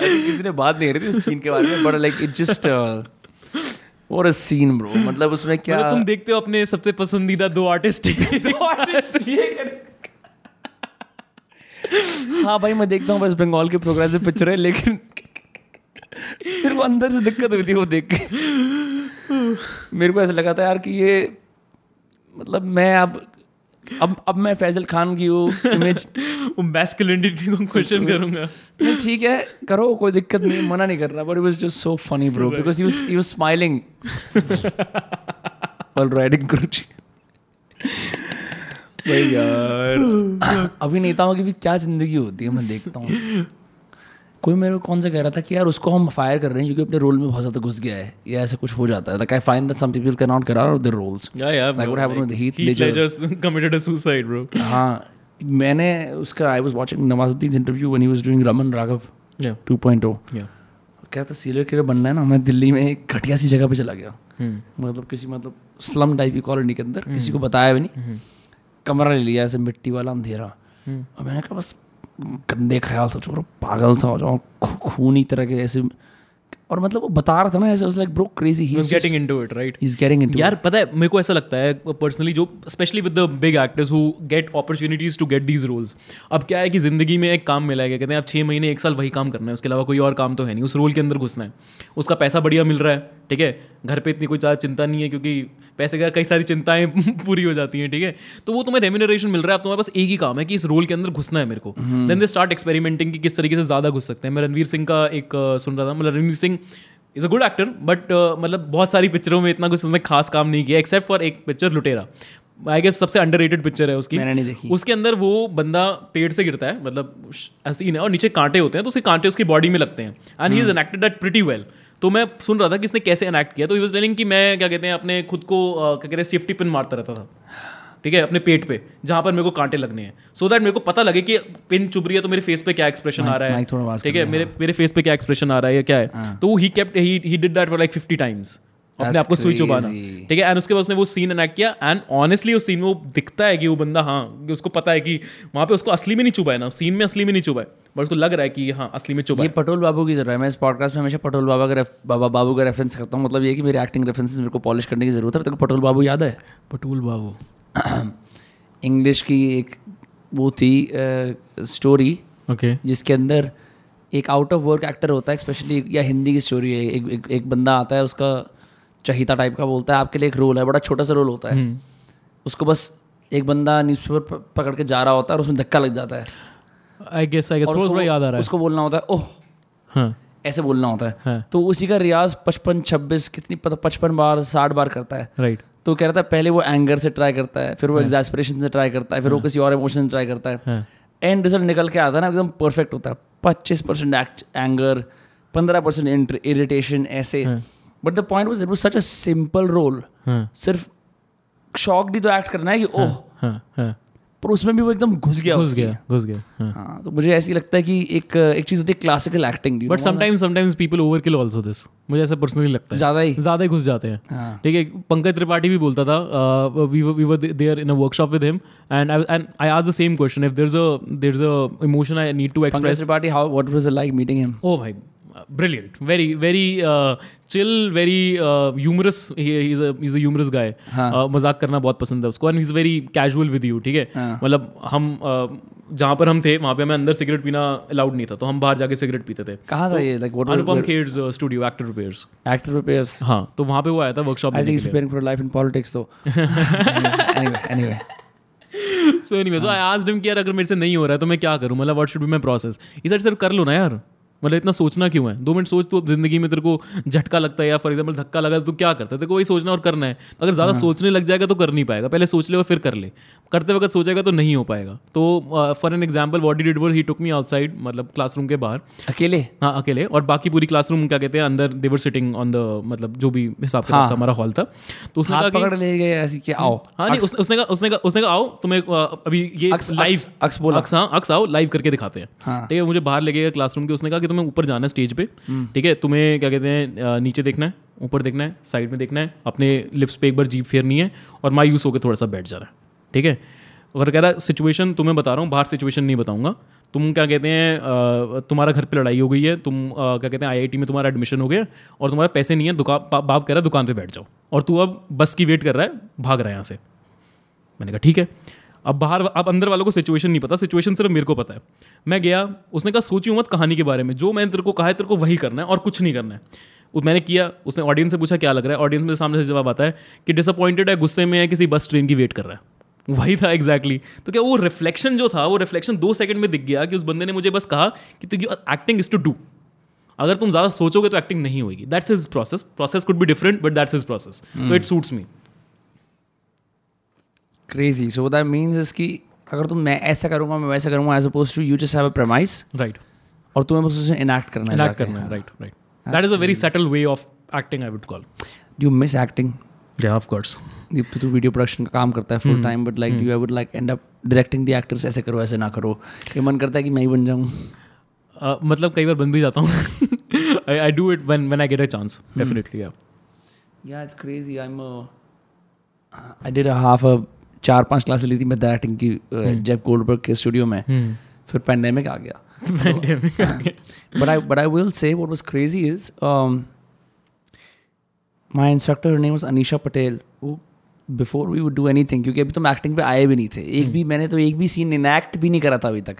A: किसी ने बात नहीं करी थी उस सीन के बारे में बट लाइक इट जस्ट और अ सीन ब्रो मतलब उसमें क्या
B: मतलब तुम देखते हो अपने सबसे पसंदीदा दो आर्टिस्ट दो आर्टिस्ट ये
A: हाँ भाई मैं देखता हूँ बस बंगाल की प्रोग्रेसिव पिक्चर है लेकिन फिर वो अंदर से दिक्कत हुई थी वो देख के। मेरे को ऐसा लगा था यार कि ये मतलब मैं अब अब अब मैं फैजल खान की वो इमेज
B: मैस्कुलिनिटी को क्वेश्चन करूँगा।
A: नहीं ठीक है करो कोई दिक्कत नहीं मना नहीं कर रहा but it was just so funny bro because he was he was smiling all riding Guruji भाई यार। अभिनेताओं की भी क्या ज़िंदगी होती है मैं देखता हूँ। कोई मेरे को कौन सा कह रहा था कि यार उसको हम फायर कर रहे हैं क्योंकि अपने रोल में बहुत ज़्यादा घुस गया है या ऐसा कुछ हो जाता है like I find that some people can not get out of their roles happened with Heath
B: Heath
A: Ledger.
B: Ledger committed a suicide, bro.
A: हाँ मैंने उसका I was watching Nawazuddin interview when he was doing Raman Raghav
B: Yeah.
A: 2.0
B: Yeah.
A: क्या था serial killer बनना है ना मैं दिल्ली में एक घटिया सी जगह पे चला गया
B: Hmm.
A: मतलब किसी मतलब स्लम टाइप की कॉलोनी के अंदर किसी को बताया भी नहीं कमरा ले लिया ऐसे मिट्टी वाला अंधेरा और मैंने कहा बस गंदे ख्याल सोचो पागल सा हो जाओ खूनी तरह के ऐसे और मतलब वो बता रहा था ना ऐसे like bro crazy he
B: He was getting into it, right?
A: Is getting into
B: यार पता है मेरे को ऐसा लगता है पर्सनली जो specially with the big actors who get opportunities to get these roles अब क्या है कि ज़िंदगी में एक काम मिला है कहते हैं आप छः महीने एक साल वही काम करना है उसके अलावा कोई और काम तो है नहीं उस रोल के अंदर घुसना है। उसका पैसा बढ़िया मिल रहा है ठीक है? घर पे इतनी कोई ज़्यादा चिंता नहीं है क्योंकि पैसे का कई सारी चिंताएँ पूरी हो जाती हैं ठीक है? तो वो तुम्हें रेम्यूनरेशन मिल रहा है अब तुम्हारे पास एक ही काम है कि इस रोल के अंदर घुसना है मेरे को। देन दे स्टार्ट एक्सपेरिमेंटिंग कि किस तरीके से ज़्यादा घुस सकते हैं। मैं रणवीर सिंह का एक सुन रहा था मतलब Ranveer Singh is a good actor but मतलब बहुत सारी पिक्चरों में इतना कुछ उसने खास काम नहीं किया एक्सेप्ट फॉर एक पिक्चर लुटेरा। आई गेस सबसे अंडर पिक्चर है उसकी।
A: मैंने नहीं देखी।
B: उसके अंदर वो बंदा पेड़ से गिरता है मतलब हसीन है और नीचे कांटे होते हैं तो उसके कांटे उसकी बॉडी में लगते हैं। And he is enacted that pretty well तो मैं सुन रहा था कि इसने कैसे एनेक्ट किया तो ही वॉज़ टेलिंग कि मैं क्या कहते हैं अपने खुद को क्या कहते हैं सेफ्टी पिन मारता रहता था। ठीक है अपने पेट पे जहाँ पर मेरे को कांटे लगने हैं। सो दैट मेरे को पता लगे कि पिन चुभ रही है तो मेरे फेस पे क्या एक्सप्रेशन आ रहा है। ठीक है मेरे मेरे फेस पे क्या एक्सप्रेशन आ रहा है या क्या है? तो he kept he he did that for like 50 times अपने
A: That's
B: आप को सुई चुबाना ठीक है एंड उसके बाद उसने वो सीन एनेक्ट किया एंड ऑनेस्टली उस सीन में वो दिखता है कि वो बंदा हाँ उसको पता है कि वहाँ पे उसको असली में नहीं चुभा है ना सीन में असली में नहीं चुभा है बट उसको लग रहा है कि हाँ असली में चुभा
A: ये पटोल बाबू की ज़रूरत है। मैं इस पॉडकास्ट में हमेशा पटोल बाबा का बाबा बाबू का रेफरेंस करता हूँ। मतलब ये कि मेरे एक्टिंग रेफरेंस मेरे को पॉलिश करने की ज़रूरत है। पटोल बाबू याद है?
B: पटोल बाबू।
A: इंग्लिश की एक वो थी स्टोरी
B: ओके
A: जिसके अंदर एक आउट ऑफ़ वर्क एक्टर होता है स्पेशली या हिंदी की स्टोरी है। एक, एक, एक बंदा आता है उसका चहिता टाइप का बोलता है आपके लिए एक रोल है बड़ा छोटा सा रोल होता है। उसको बस एक बंदा न्यूज़पेपर पकड़ के जा रहा होता है और उसमें धक्का लग जाता है।
B: आई गेस आई गेस थोड़ा
A: उसको-
B: थोड़ा याद आ रहा है।
A: उसको बोलना होता है ओह!
B: हाँ।
A: ऐसे बोलना होता है।
B: हाँ।
A: तो उसी का रियाज पचपन छब्बीस कितनी पचपन बार साठ बार करता है।
B: राइट
A: तो कह रहा था पहले वो एंगर से ट्राई करता है फिर वो एग्जास्परेशन से ट्राई करता है फिर वो किसी और इमोशन से ट्राई करता है।
B: हाँ।
A: एंड रिज़ल्ट निकल के आता है ना एकदम परफेक्ट होता है। पच्चीस परसेंट एंगर पंद्रह परसेंट इरिटेशन ऐसे। But the point was it was such a simple role
B: हाँ।
A: सिर्फ़ शॉक भी तो एक्ट करना है कि ओह!
B: हाँ हाँ।
A: पर उसमें भी वो एकदम घुस गया
B: घुस गया घुस गया हाँ।
A: हाँ तो मुझे ऐसी लगता है कि एक एक चीज़ होती है classical acting
B: but sometimes sometimes people overkill also this मुझे ऐसा पर्सनली लगता है।
A: ज़्यादा ही।
B: ज़्यादा ही घुस जाते हैं।
A: हाँ।
B: ठीक है पंकज त्रिपाठी भी बोलता था we we were there in a workshop with him and and I आज the same question if there is a there is a emotion I need to express
A: Tripathi how what was it like meeting him
B: Oh, भाई brilliant. Very very uh, chill very uh, humorous. He, he's a he's a humorous guy.
A: हाँ.
B: uh, मज़ाक करना बहुत पसंद है उसको। And he's very casual with you ठीक है?
A: हाँ.
B: मतलब हम uh, जहाँ पर हम थे वहाँ पे हमें अंदर सिगरेट पीना अलाउड नहीं था। तो हम बाहर जाके सिगरेट पीते थे।
A: कहाँ था ये like
B: Anupam Kher's studio actor repairs
A: actor prepares
B: हाँ तो वहाँ पे वो आया था वर्कशॉप
A: I think
B: देने
A: he's
B: के लिए।
A: preparing for life in politics though. anyway, anyway.
B: So anyway so I asked him कि यार अगर मेरे से नहीं हो रहा है तो मैं क्या करूँ? मतलब what should be my process side सर कर लो ना यार. मतलब इतना सोचना क्यों है? दो मिनट सोच तो ज़िंदगी में तेरे को झटका लगता है या फॉर एग्ज़ाम्पल धक्का लगा तो क्या करता है? तेरे को वही सोचना और करना है। तो अगर ज़्यादा सोचने लग जाएगा तो कर नहीं पाएगा। पहले सोच ले और फिर कर ले। करते वक्त सोचेगा तो नहीं हो पाएगा। तो for an example what did were he took me outside मतलब क्लासरूम के बाहर।
A: अकेले?
B: हाँ अकेले। और बाकी पूरी क्लासरूम क्या कहते हैं अंदर देवर सिटिंग ऑन द मतलब जो भी हिसाब का
A: हाँ।
B: था हमारा हॉल था। तो उसने
A: हाथ
B: कहा
A: पकड़ ले गए ऐसे कि आओ।
B: हाँ नहीं उसने कहा उसने कहा उसने कहा आओ तुम्हें अभी ये लाइव
A: अक्स- अक्स बोला।
B: अक्स हाँ अक्स आओ लाइव करके दिखाते हैं।
A: हाँ।
B: ठीक है मुझे बाहर ले गया क्लासरूम के उसने कहा कि तुम्हें ऊपर जाना है स्टेज पे। ठीक है? तुम्हें क्या कहते हैं नीचे देखना है ऊपर देखना है साइड में देखना है अपने लिप्स पे एक बार जीप फेरनी है और मायूस होकर थोड़ा सा बैठ जाना है। ठीक है? अगर कह रहा सिचुएशन तुम्हें बता रहा हूँ बाहर सिचुएशन नहीं बताऊँगा। तुम क्या कहते हैं तुम्हारा घर पे लड़ाई हो गई है तुम क्या कहते हैं आईआईटी में तुम्हारा एडमिशन हो गया और तुम्हारे पैसे नहीं है दुकान बाप कह रहा है दुकान पे बैठ जाओ। और तू अब बस की वेट कर रहा है भाग रहा है यहाँ से। मैंने कहा ठीक है। अब बाहर अब अंदर वालों को सिचुएशन नहीं पता सिचुएशन सिर्फ़ मेरे को पता है। मैं गया उसने कहा सोचियो मत कहानी के बारे में जो मैंने तेरे को कहा है तेरे को वही करना है और कुछ नहीं करना है। मैंने किया उसने ऑडियंस से पूछा क्या लग रहा है? ऑडियंस में सामने से जवाब आता है कि डिसअपॉइंटेड है गुस्से में है किसी बस ट्रेन की वेट कर रहा है। वही था एग्जैक्टली exactly. तो क्या वो रिफ्लेक्शन जो था वो रिफ्लेक्शन दो सेकंड में दिख गया कि उस बंदे ने मुझे बस कहा कि तो एक्टिंग इज़ टू डू अगर तुम ज़्यादा सोचोगे तो एक्टिंग नहीं होगी। That's is process process could be different but that's is process तो it suits me
A: crazy so that means is कि अगर तुम मैं ऐसा करूँगा मैं वैसा करूँगा as oppose to you just have a premise
B: right
A: और तुम्हें बस उसे इनैक्ट करना है।
B: इनैक्ट करना है right right that is a very settle way of acting I would call
A: do you miss acting
B: या ऑफ़ कोर्स
A: तो तू वीडियो प्रोडक्शन का काम करता है full time but like you would like end up directing the actors ऐसे करो ऐसे ना करो। ये मन करता है कि मैं ही बन जाऊँ।
B: मतलब कई बार बन भी जाता हूँ। I I do it when when I get a chance definitely या
A: या it's crazy I am I did half a चार पाँच क्लासेस ली थी मैं डायरेक्टिंग की जेफ गोल्डबर्ग के स्टूडियो में। फिर पैंडेमिक आ गया। But I but I will say what was crazy is um, my instructor her name was Anisha Patel who before we would do anything क्योंकि अभी तो मैं एक्टिंग पे आए भी नहीं थे। एक भी मैंने तो एक भी सीन इनैक्ट भी नहीं करा था अभी तक।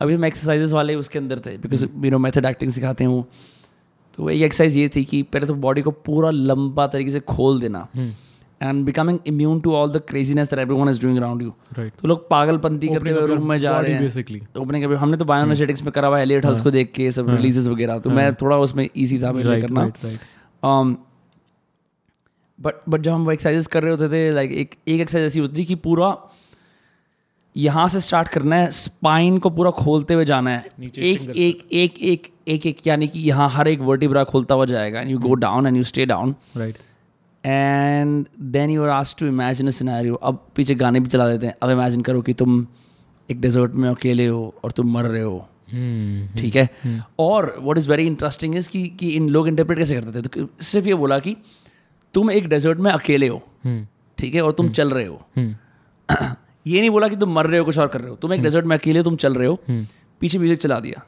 A: अभी हम एक्सरसाइजेस वाले उसके अंदर थे because you know method acting सिखाते हैं वो। तो एक एक्सरसाइज ये थी कि पहले तो बॉडी को पूरा लंबा तरीके से खोल देना। And becoming immune to all the craziness that everyone is doing around you
B: right
A: तो लोग पागलपंती करते हुए रूम में जा रहे हैं।
B: बेसिकली
A: ओपनिंग अभी हमने तो बायोनेजेटिक्स में करा हुआ एलियट हल्स को देख के सब रिलीजेस वगैरह। तो मैं थोड़ा उसमें इजी था मेरे करना। बट बट जब हम वो एक्सरसाइजेस कर रहे होते थे लाइक एक एक एक्सरसाइज ऐसी होती थी कि पूरा यहाँ से स्टार्ट करना है स्पाइन को पूरा खोलते हुए जाना है। एक एक एक एक एक एक यानी कि यहाँ हर एक वर्टिब्रा खोलता हुआ जाएगा and you go down and you stay down
B: right
A: and then you are asked to imagine a scenario अब पीछे गाने भी चला देते हैं। अब इमेजिन करो कि तुम एक डेजर्ट में अकेले हो और तुम मर रहे हो। ठीक है? और what is very interesting is कि कि इन लोग इंटरप्रेट कैसे करते थे? तो सिर्फ़ ये बोला कि तुम एक डेजर्ट में अकेले हो। ठीक है? और तुम चल रहे हो। ये नहीं बोला कि तुम मर रहे हो कुछ और कर रहे हो। तुम एक डेजर्ट में अकेले हो तुम चल रहे हो। पीछे म्यूज़िक चला दिया।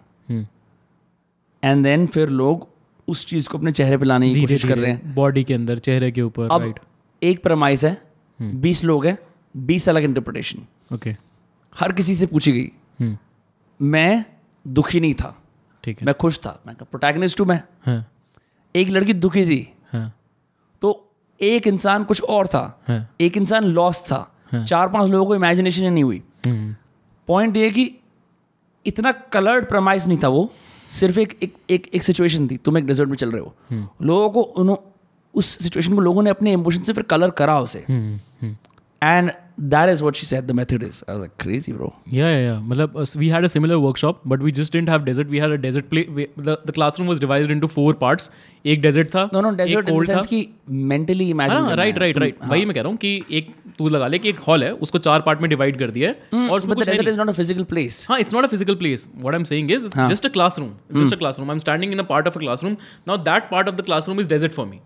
A: एंड देन फिर लोग उस चीज़ को अपने चेहरे पे लाने की कोशिश कर रहे हैं।
B: बॉडी के अंदर चेहरे के ऊपर
A: अब
B: राइट
A: एक प्रमाइस है बीस लोग हैं बीस अलग इंटरप्रिटेशन
B: ओके
A: हर किसी से पूछी गई। मैं दुखी नहीं था।
B: ठीक है।
A: मैं खुश था। मैं प्रोटैगनिस्ट हूँ मैं।
B: हाँ।
A: एक लड़की दुखी थी।
B: हाँ।
A: तो एक इंसान कुछ और था।
B: हाँ।
A: एक इंसान लॉस था। चार पाँच लोगों को इमेजिनेशन ही नहीं हुई। पॉइंट ये कि इतना कलर्ड प्रमाइस नहीं था वो। सिर्फ़ एक एक एक, एक सिचुएशन थी। तुम एक डेजर्ट में चल रहे हो। लोगों को उन्होंने उस सिचुएशन को लोगों ने अपने इमोशन से फिर कलर करा उसे। And that is what she said the method is. I was like, crazy, bro.
B: Yeah, yeah, yeah. मतलब uh, we had a similar workshop, but we just didn't have desert. We had a desert play. We, the, the classroom was divided into four parts. एक desert था
A: No, no, desert in the sense कि mentally imagine
B: हाँ right
A: है।
B: Right right वही मैं कह रहा हूँ कि एक तू लगा ले कि एक हॉल है उसको चार पार्ट में डिवाइड कर दिया है और उसमें कुछ है
A: desert
B: नहीं।
A: is not a physical place.
B: हाँ it's not a physical place what i'm saying is it's just a classroom it's just a classroom i'm standing in a part of a classroom now that part of the classroom is desert for me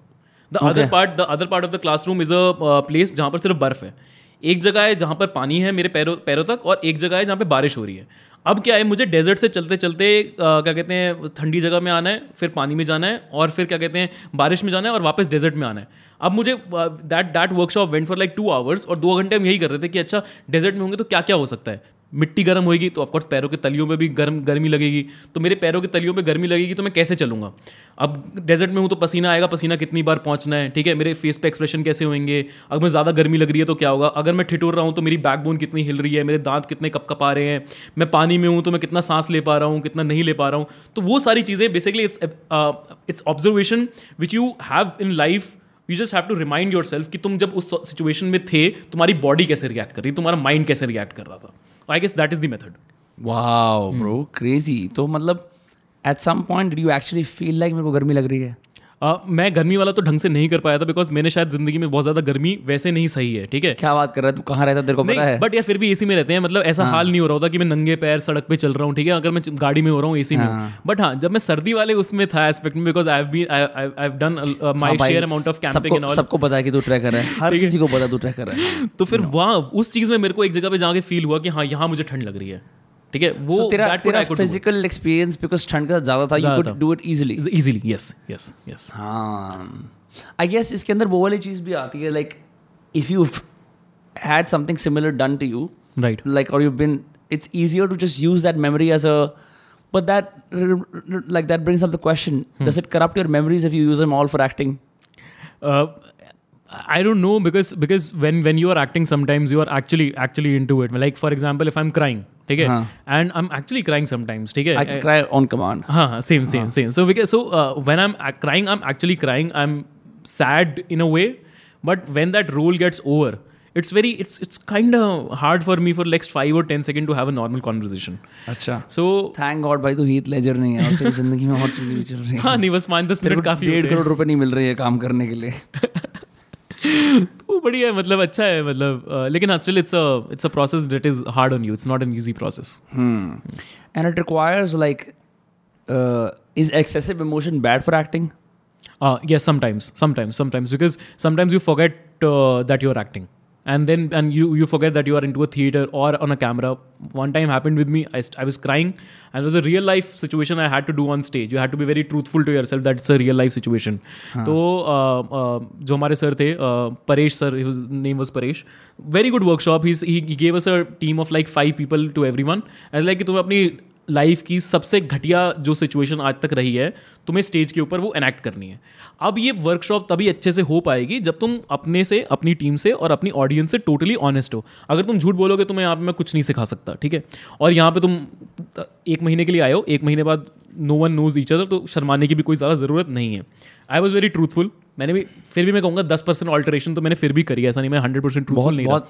B: the other
A: Okay.
B: part the other part of the classroom is a uh, जहाँ पर सिर्फ़ बर्फ़ है एक जगह है जहाँ पर पानी है मेरे पैरों पैरों तक और एक जगह है जहाँ पर बारिश हो रही है। अब क्या है मुझे डेजर्ट से चलते चलते आ, क्या कहते हैं ठंडी जगह में आना है फिर पानी में जाना है और फिर क्या कहते हैं बारिश में जाना है और वापस डेजर्ट में आना है। अब मुझे that that workshop went for like two hours और दो घंटे हम यही कर रहे थे कि अच्छा डेजर्ट में होंगे तो क्या क्या हो सकता है? मिट्टी गर्म होएगी तो ऑफकोर्स पैरों के तलियों में भी गर्म, गर्मी लगेगी। तो मेरे पैरों के तलियों में गर्मी लगेगी तो मैं कैसे चलूँगा? अब डेजर्ट में हूँ तो पसीना आएगा, पसीना कितनी बार पहुँचना है, ठीक है? मेरे फेस पे एक्सप्रेशन कैसे होंगे अगर मैं ज़्यादा गर्मी लग रही है तो क्या होगा? अगर मैं ठिठुर रहा हूँ तो मेरी बैकबोन कितनी हिल रही है, मेरे दांत कितने कप कपा रहे हैं, मैं पानी में हूँ तो मैं कितना सांस ले पा रहा हूँ, कितना नहीं ले पा रहा हूँ तो वो सारी चीज़ें basically it's it's observation which you have in life you just have to remind yourself कि तुम जब उस सिचुएशन में थे, तुम्हारी बॉडी कैसे रिएक्ट कर रही, तुम्हारा माइंड कैसे रिएक्ट कर रहा था। I guess that is the method
A: wow crazy तो मतलब at some point do you actually feel like मेरे को गर्मी लग रही है?
B: Uh, मैं गर्मी वाला तो ढंग से नहीं कर पाया था बिकॉज़ मैंने शायद ज़िंदगी में बहुत ज़्यादा गर्मी वैसे नहीं सही है ठीक है?
A: क्या बात कर रहा है? तू कहाँ रहता है? तेरे को पता है?
B: बट यार फिर भी एसी में रहते हैं मतलब ऐसा हाल नहीं हो रहा होता कि मैं नंगे पैर सड़क पे चल रहा हूँ ठीक है? अगर मैं गाड़ी में हो रहा हूँ एसी में बट हाँ। जब मैं सर्दी वाले उसमें था एस्पेक्ट में because I been I done my
A: हाँ
B: share amount of camping and all
A: सबको पता है कि तू ट्रैकर है। हर किसी को पता है तू ट्रैकर है।
B: तो फिर वहाँ उस चीज़ में मेरे को एक जगह पे जाके फील हुआ कि हाँ यहाँ मुझे ठंड लग रही है। ठीक है? वो
A: तेरा तेरा फ़िज़िकल एक्सपीरियंस बिकॉज़ ठंड का ज़्यादा था you do it easily
B: easily yes yes yes
A: हाँ। आई गेस इसके अंदर वो वाली चीज़ भी आती है like if you had something similar done to you right like और you been it's easier to just use that memory as a but that like that brings up the question does it corrupt your memories if you use them all for
B: acting I don't know because because when when you are acting sometimes you are actually actually into it. Like for example, if I'm crying, ठीक है?
A: And
B: I am actually crying sometimes ठीक है?
A: I can cry on command
B: हाँ same same same so because so when I am crying I am actually crying I am sad in a way but when that role gets over it's very it's it's kind hard for me for next five और ten second to have a normal conversation
A: अच्छा।
B: So
A: thank God भाई तो heat laser नहीं है ज़िंदगी में और चीज़ें भी चल रही है।
B: हाँ नहीं बस मान दस मिनट काफ़ी
A: डेढ़ करोड़ रुपए नहीं मिल रही है काम करने के लिए।
B: वो बढ़िया है मतलब अच्छा है मतलब लेकिन still it's a it's a process that is hard on you it's not an easy process
A: and it requires like is excessive emotion bad for
B: acting yes sometimes sometimes sometimes because sometimes you forget that you are acting and then and you you forget that you are into a theater or on a camera. One time happened with me. I, I was crying, and it was a real life situation I had to do on stage. You had to be very truthful to yourself that it's a real life situation. तो uh, uh, जो हमारे sir थे uh, Paresh sir his name was Paresh very good workshop he's he, he gave us a team of like five people to everyone and like कि तुम्हें अपनी life की सबसे घटिया जो सिचुएशन आज तक रही है, तुम्हें स्टेज के ऊपर वो एनैक्ट करनी है। अब ये वर्कशॉप तभी अच्छे से हो पाएगी जब तुम अपने से, अपनी टीम से और अपनी ऑडियंस से टोटली ऑनेस्ट हो। अगर तुम झूठ बोलोगे तो मैं यहाँ पर मैं कुछ नहीं सिखा सकता, ठीक है? और यहाँ पे तुम, एक महीने के लिए आए हो, एक महीने बाद no one knows each other तो शर्माने की भी कोई ज़्यादा ज़रूरत नहीं है। आई वॉज़ वेरी ट्रूथफुल मैंने भी फिर भी मैं कहूँगा दस परसेंट ऑल्टरेशन तो मैंने फिर भी करी ऐसा नहीं मैं हंड्रेड परसेंट ट्रूथफुल नहीं
A: बहुत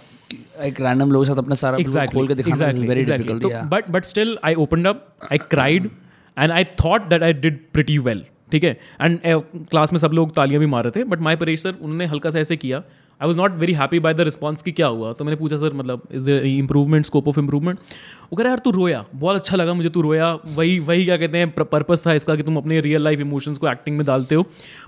A: एक रैंडम लोगों के साथ अपना सारा
B: exactly
A: खोल के दिखाना
B: but but still i opened up i cried and i thought that i did pretty well ठीक है? एंड क्लास में सब लोग तालियाँ भी मार रहे थे बट माई परेश सर उन्होंने हल्का सा ऐसे किया I was not very happy by the response कि क्या हुआ? तो मैंने पूछा, सर मतलब is the improvement scope of improvement वो कह रहा, यार, तू रोया, बहुत अच्छा लगा मुझे, तू रोया, वही वही क्या कहते हैं पर्पज था इसका कि तुम अपने रियल लाइफ इमोशंस को एक्टिंग में डालते हो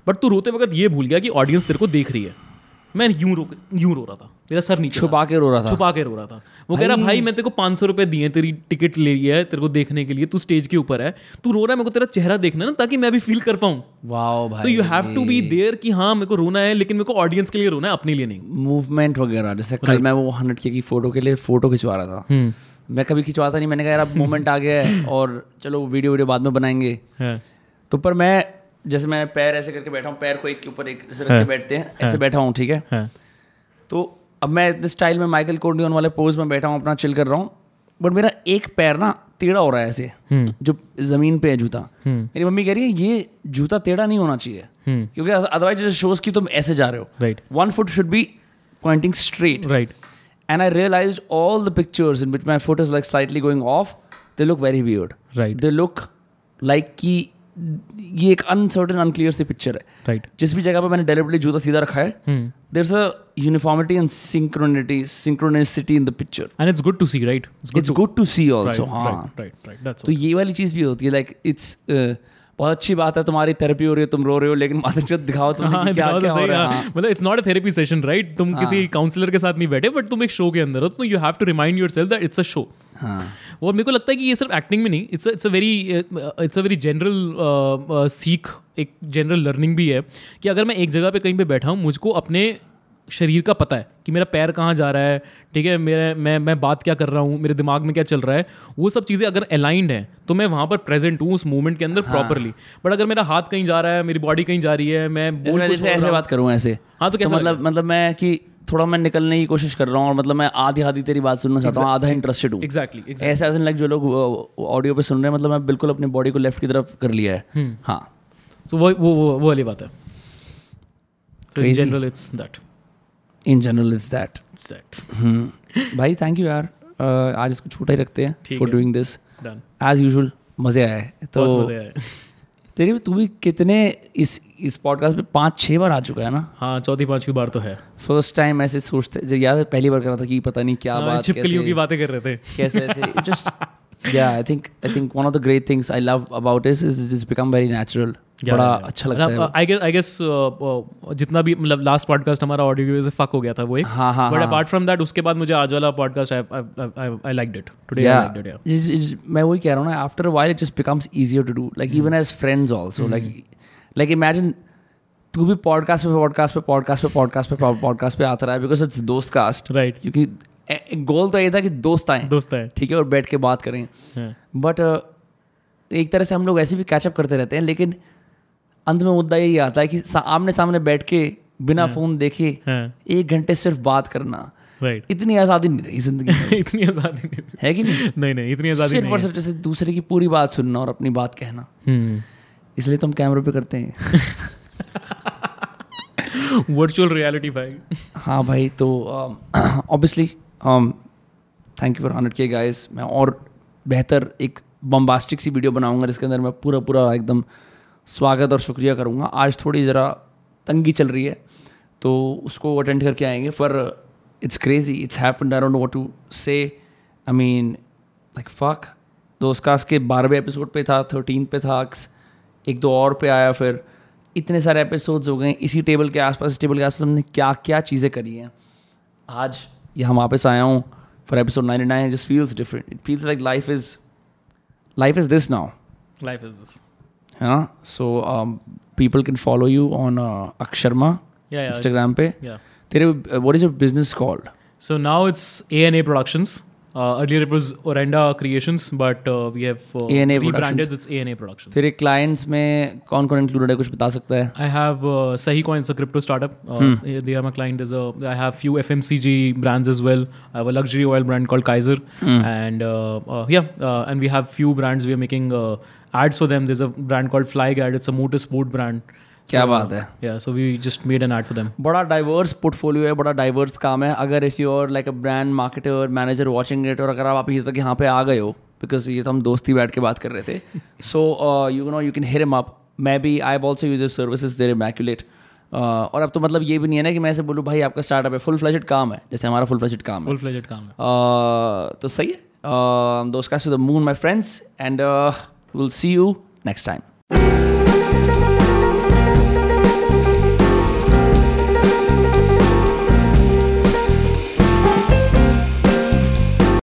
B: बट तू रोते वक्त ये भूल गया कि ऑडियंस तेरे को देख रही है। मैं यूँ रो यूँ रो रहा था। मेरा सर नीचे
A: छुपा के रो रहा था।
B: छुपा के रो रहा था। वो कह रहा भाई। मैं तेरे को पाँच सौ रुपए दिए तेरी टिकट ले लिया है तेरे को देखने के लिए तू स्टेज के ऊपर है तू रो रहा है मेरे को तेरा चेहरा देखना है ना ताकि मैं भी फील कर पाऊँ।
A: वाओ भाई
B: so you have to be there कि हाँ मेरे को रोना है लेकिन मेरे को ऑडियंस के लिए रोना है अपने लिए नहीं।
A: मूवमेंट वगैरह जैसे कल मैं वो हंड्रेड के की फ़ोटो के लिए फ़ोटो खिंचवा रहा था।
B: हम्म।
A: मैं कभी खिंचवाता नहीं मैंने कहा यार अब मोमेंट आ गया है और चलो वीडियो वीडियो बाद में बनाएँगे। तो पर मैं जैसे मैं पैर ऐसे करके बैठा हूँ पैर को एक के ऊपर एक ऐसे रख के बैठते हैं ऐसे बैठा हूँ ठीक है?
B: है।
A: तो अब मैं इतने स्टाइल में माइकल कोर्डियन वाले पोज में बैठा हूँ अपना चिल कर रहा हूँ बट मेरा एक पैर ना टेढ़ा हो रहा है ऐसे जो ज़मीन पे है जूता। मेरी मम्मी कह रही है ये जूता टेढ़ा नहीं होना चाहिए। क्योंकि अदरवाइज़ शोज़ की तुम ऐसे जा रहे हो।
B: Right
A: one foot should be pointing straight
B: right
A: and I realise all the pictures in which my foot is like slightly going off, they look very weird.
B: Right.
A: They look like कि ये एक uncertain unclear सी picture है right
B: Right.
A: जिस भी जगह पे मैंने डेलिबरेटली जूता सीधा रखा है there is a uniformity and synchronity synchronicity in the picture
B: And it's good to see, right? It's good
A: it's good to see
B: right,
A: also हाँ
B: right, right, right.
A: तो ये वाली चीज़ भी होती है लाइक इट्स बहुत अच्छी बात है तुम्हारी थेरेपी हो रही है तुम रो रहे हो लेकिन माता दिखाओ तुम
B: हाँ,
A: क्या
B: तो
A: क्या हो रहा है
B: हाँ।
A: हाँ।
B: मतलब it's not a therapy session right तुम हाँ. किसी काउंसलर के साथ नहीं बैठे बट तुम एक शो के अंदर हो तो you have to remind yourself that it's a show
A: हाँ।
B: और मेरे को लगता है कि ये सिर्फ़ एक्टिंग में नहीं it's it's a very it's a very general सीख एक जनरल लर्निंग भी है कि अगर मैं एक जगह पे कहीं पे बैठा हूँ मुझको अपने शरीर का पता है कि मेरा पैर कहाँ जा रहा है ठीक है मेरे मैं मैं बात क्या कर रहा हूँ मेरे दिमाग में क्या चल रहा है वो सब चीज़ें अगर अलाइंड हैं तो मैं वहाँ पर प्रेजेंट हूँ उस मोमेंट के अंदर प्रॉपरली बट अगर मेरा हाथ कहीं जा रहा है मेरी बॉडी कहीं जा रही है मैं बोल
A: जैसे ऐसे बात करूँ ऐसे।
B: हाँ, तो कैसे
A: मतलब मतलब मैं कि थोड़ा मैं निकलने की कोशिश कर रहा हूँ और मतलब मैं आधी आधी तेरी बात सुनना चाहता हूँ आधा इंटरेस्टेड हूँ।
B: एग्जैक्टली एग्जैक्टली
A: ऐसा ऐसा लाइक जो लोग ऑडियो पे सुन रहे हैं मतलब मैं बिल्कुल अपनी बॉडी को लेफ़्ट की तरफ़ कर लिया है। हाँ।
B: सो वो वो वो वो वाली बात है। In general it's that
A: in general is that
B: that
A: भाई थैंक यू यार Uh, आज इसको छोटा ही रखते हैं for. Doing this
B: done
A: as usual मज़े आए तो
B: मज़े आए
A: तेरी तू भी कितने इस इस पॉडकास्ट पे पाँच छः बार आ चुका है ना?
B: हाँ चौथी पांचवी बार तो है।
A: फ़र्स्ट टाइम ऐसे सोचते जब याद है पहली बार कर रहा था कि पता नहीं क्या
B: हाँ,
A: बात
B: छिपकलियों की बातें कर रहे थे।
A: कैसे ऐसे जस्ट या I think I think one of the great things I love about is is is become very natural बड़ा अच्छा लगता है।
B: आई गेस आई गेस जितना भी मतलब लास्ट पॉडकास्ट हमारा ऑडियो की वजह से फक हो गया था वो एक। बट अपार्ट फ्रॉम दैट उसके बाद मुझे आज वाला podcast I like it today I like it
A: yeah. It's- it's- मैं वही कह रहा हूँ ना after while it just becomes easier to do like even as friends also like like imagine तू भी पॉडकास्ट पे पॉडकास्ट पे पॉडकास्ट पे पॉडकास्ट पे पॉडकास्ट पे आता रहा है बिकॉज़ इट्स दोस्त कास्ट
B: राइट
A: क्योंकि गोल तो ये था कि दोस्त आए।
B: दोस्त है
A: ठीक है और बैठ के बात करें।
B: हाँ,
A: बट एक तरह से हम लोग ऐसे भी कैचअप करते रहते हैं लेकिन अंत में मुद्दा यही आता है कि आमने सामने बैठ के बिना फ़ोन देखे
B: हाँ,
A: एक घंटे सिर्फ़ बात करना।
B: राइट
A: इतनी आज़ादी नहीं रही ज़िंदगी
B: इतनी आज़ादी नहीं
A: है कि नहीं?
B: नहीं नहीं इतनी आज़ादी
A: सिर्फ़ और सिर्फ़ जैसे दूसरे की पूरी बात सुनना और अपनी बात कहना। इसलिए तो हम कैमरे पे करते हैं।
B: वर्चुअल रियलिटी भाई।
A: हाँ भाई तो obviously thank you for hundred के गाइस मैं और बेहतर एक बम्बास्टिक सी वीडियो बनाऊँगा, जिसके अंदर मैं पूरा पूरा एकदम स्वागत और शुक्रिया करूँगा। आज थोड़ी ज़रा तंगी चल रही है तो उसको अटेंड करके आएँगे, पर it's crazy it's happen I don't know what to say I mean like fuck Dostcast के बारहवें एपिसोड पे था थर्टीन पे था एक दो और पे आया, फिर इतने सारे एपिसोड्स हो गए, इसी टेबल के आसपास, इस टेबल के आसपास हमने क्या क्या चीज़ें करी हैं। आज यहाँ वापस आया हूँ for episode nine nine just feels different it feels like life is life is this now
B: life is this
A: है? ना so people can follow you on अक्षरमा Instagram पे. तेरे what is your business called
B: so now it's A and A Productions. Uh, earlier it was Orenda Creations, but uh, we have uh,
A: A&A
B: rebranded. It's A&A Productions.
A: तेरे clients में कौन कौन included है कुछ बता सकता है
B: I have uh, Sahi Coins, a crypto startup. Uh, they- They are my client. There's a I have few FMCG brands as well. I have a luxury oil brand called Kaiser, hmm. and uh, uh, yeah, uh, and we have few brands. We are making uh, ads for them. There's a brand called Flyguide. It's a motorsport brand.
A: क्या बात है?
B: Yeah, so we just made an ad for them.
A: बड़ा diverse portfolio है बड़ा diverse काम है। अगर if you are like a brand marketer manager watching it और अगर आप अभी तक यहाँ पे आ गए हो बिकॉज़ ये तो हम दोस्ती बैठ के बात कर रहे थे। So you know you can hear em up मैं भी I also use services there immaculate और अब तो मतलब ये भी नहीं है ना कि मैं ऐसे बोलूँ भाई आपका स्टार्टअप है फुल फ्लैशड काम है। जैसे हमारा फुल फ्लैशड काम है।
B: Full fledged काम है.
A: Uh, तो सही है। दोस्त का moon my friends and will see you next time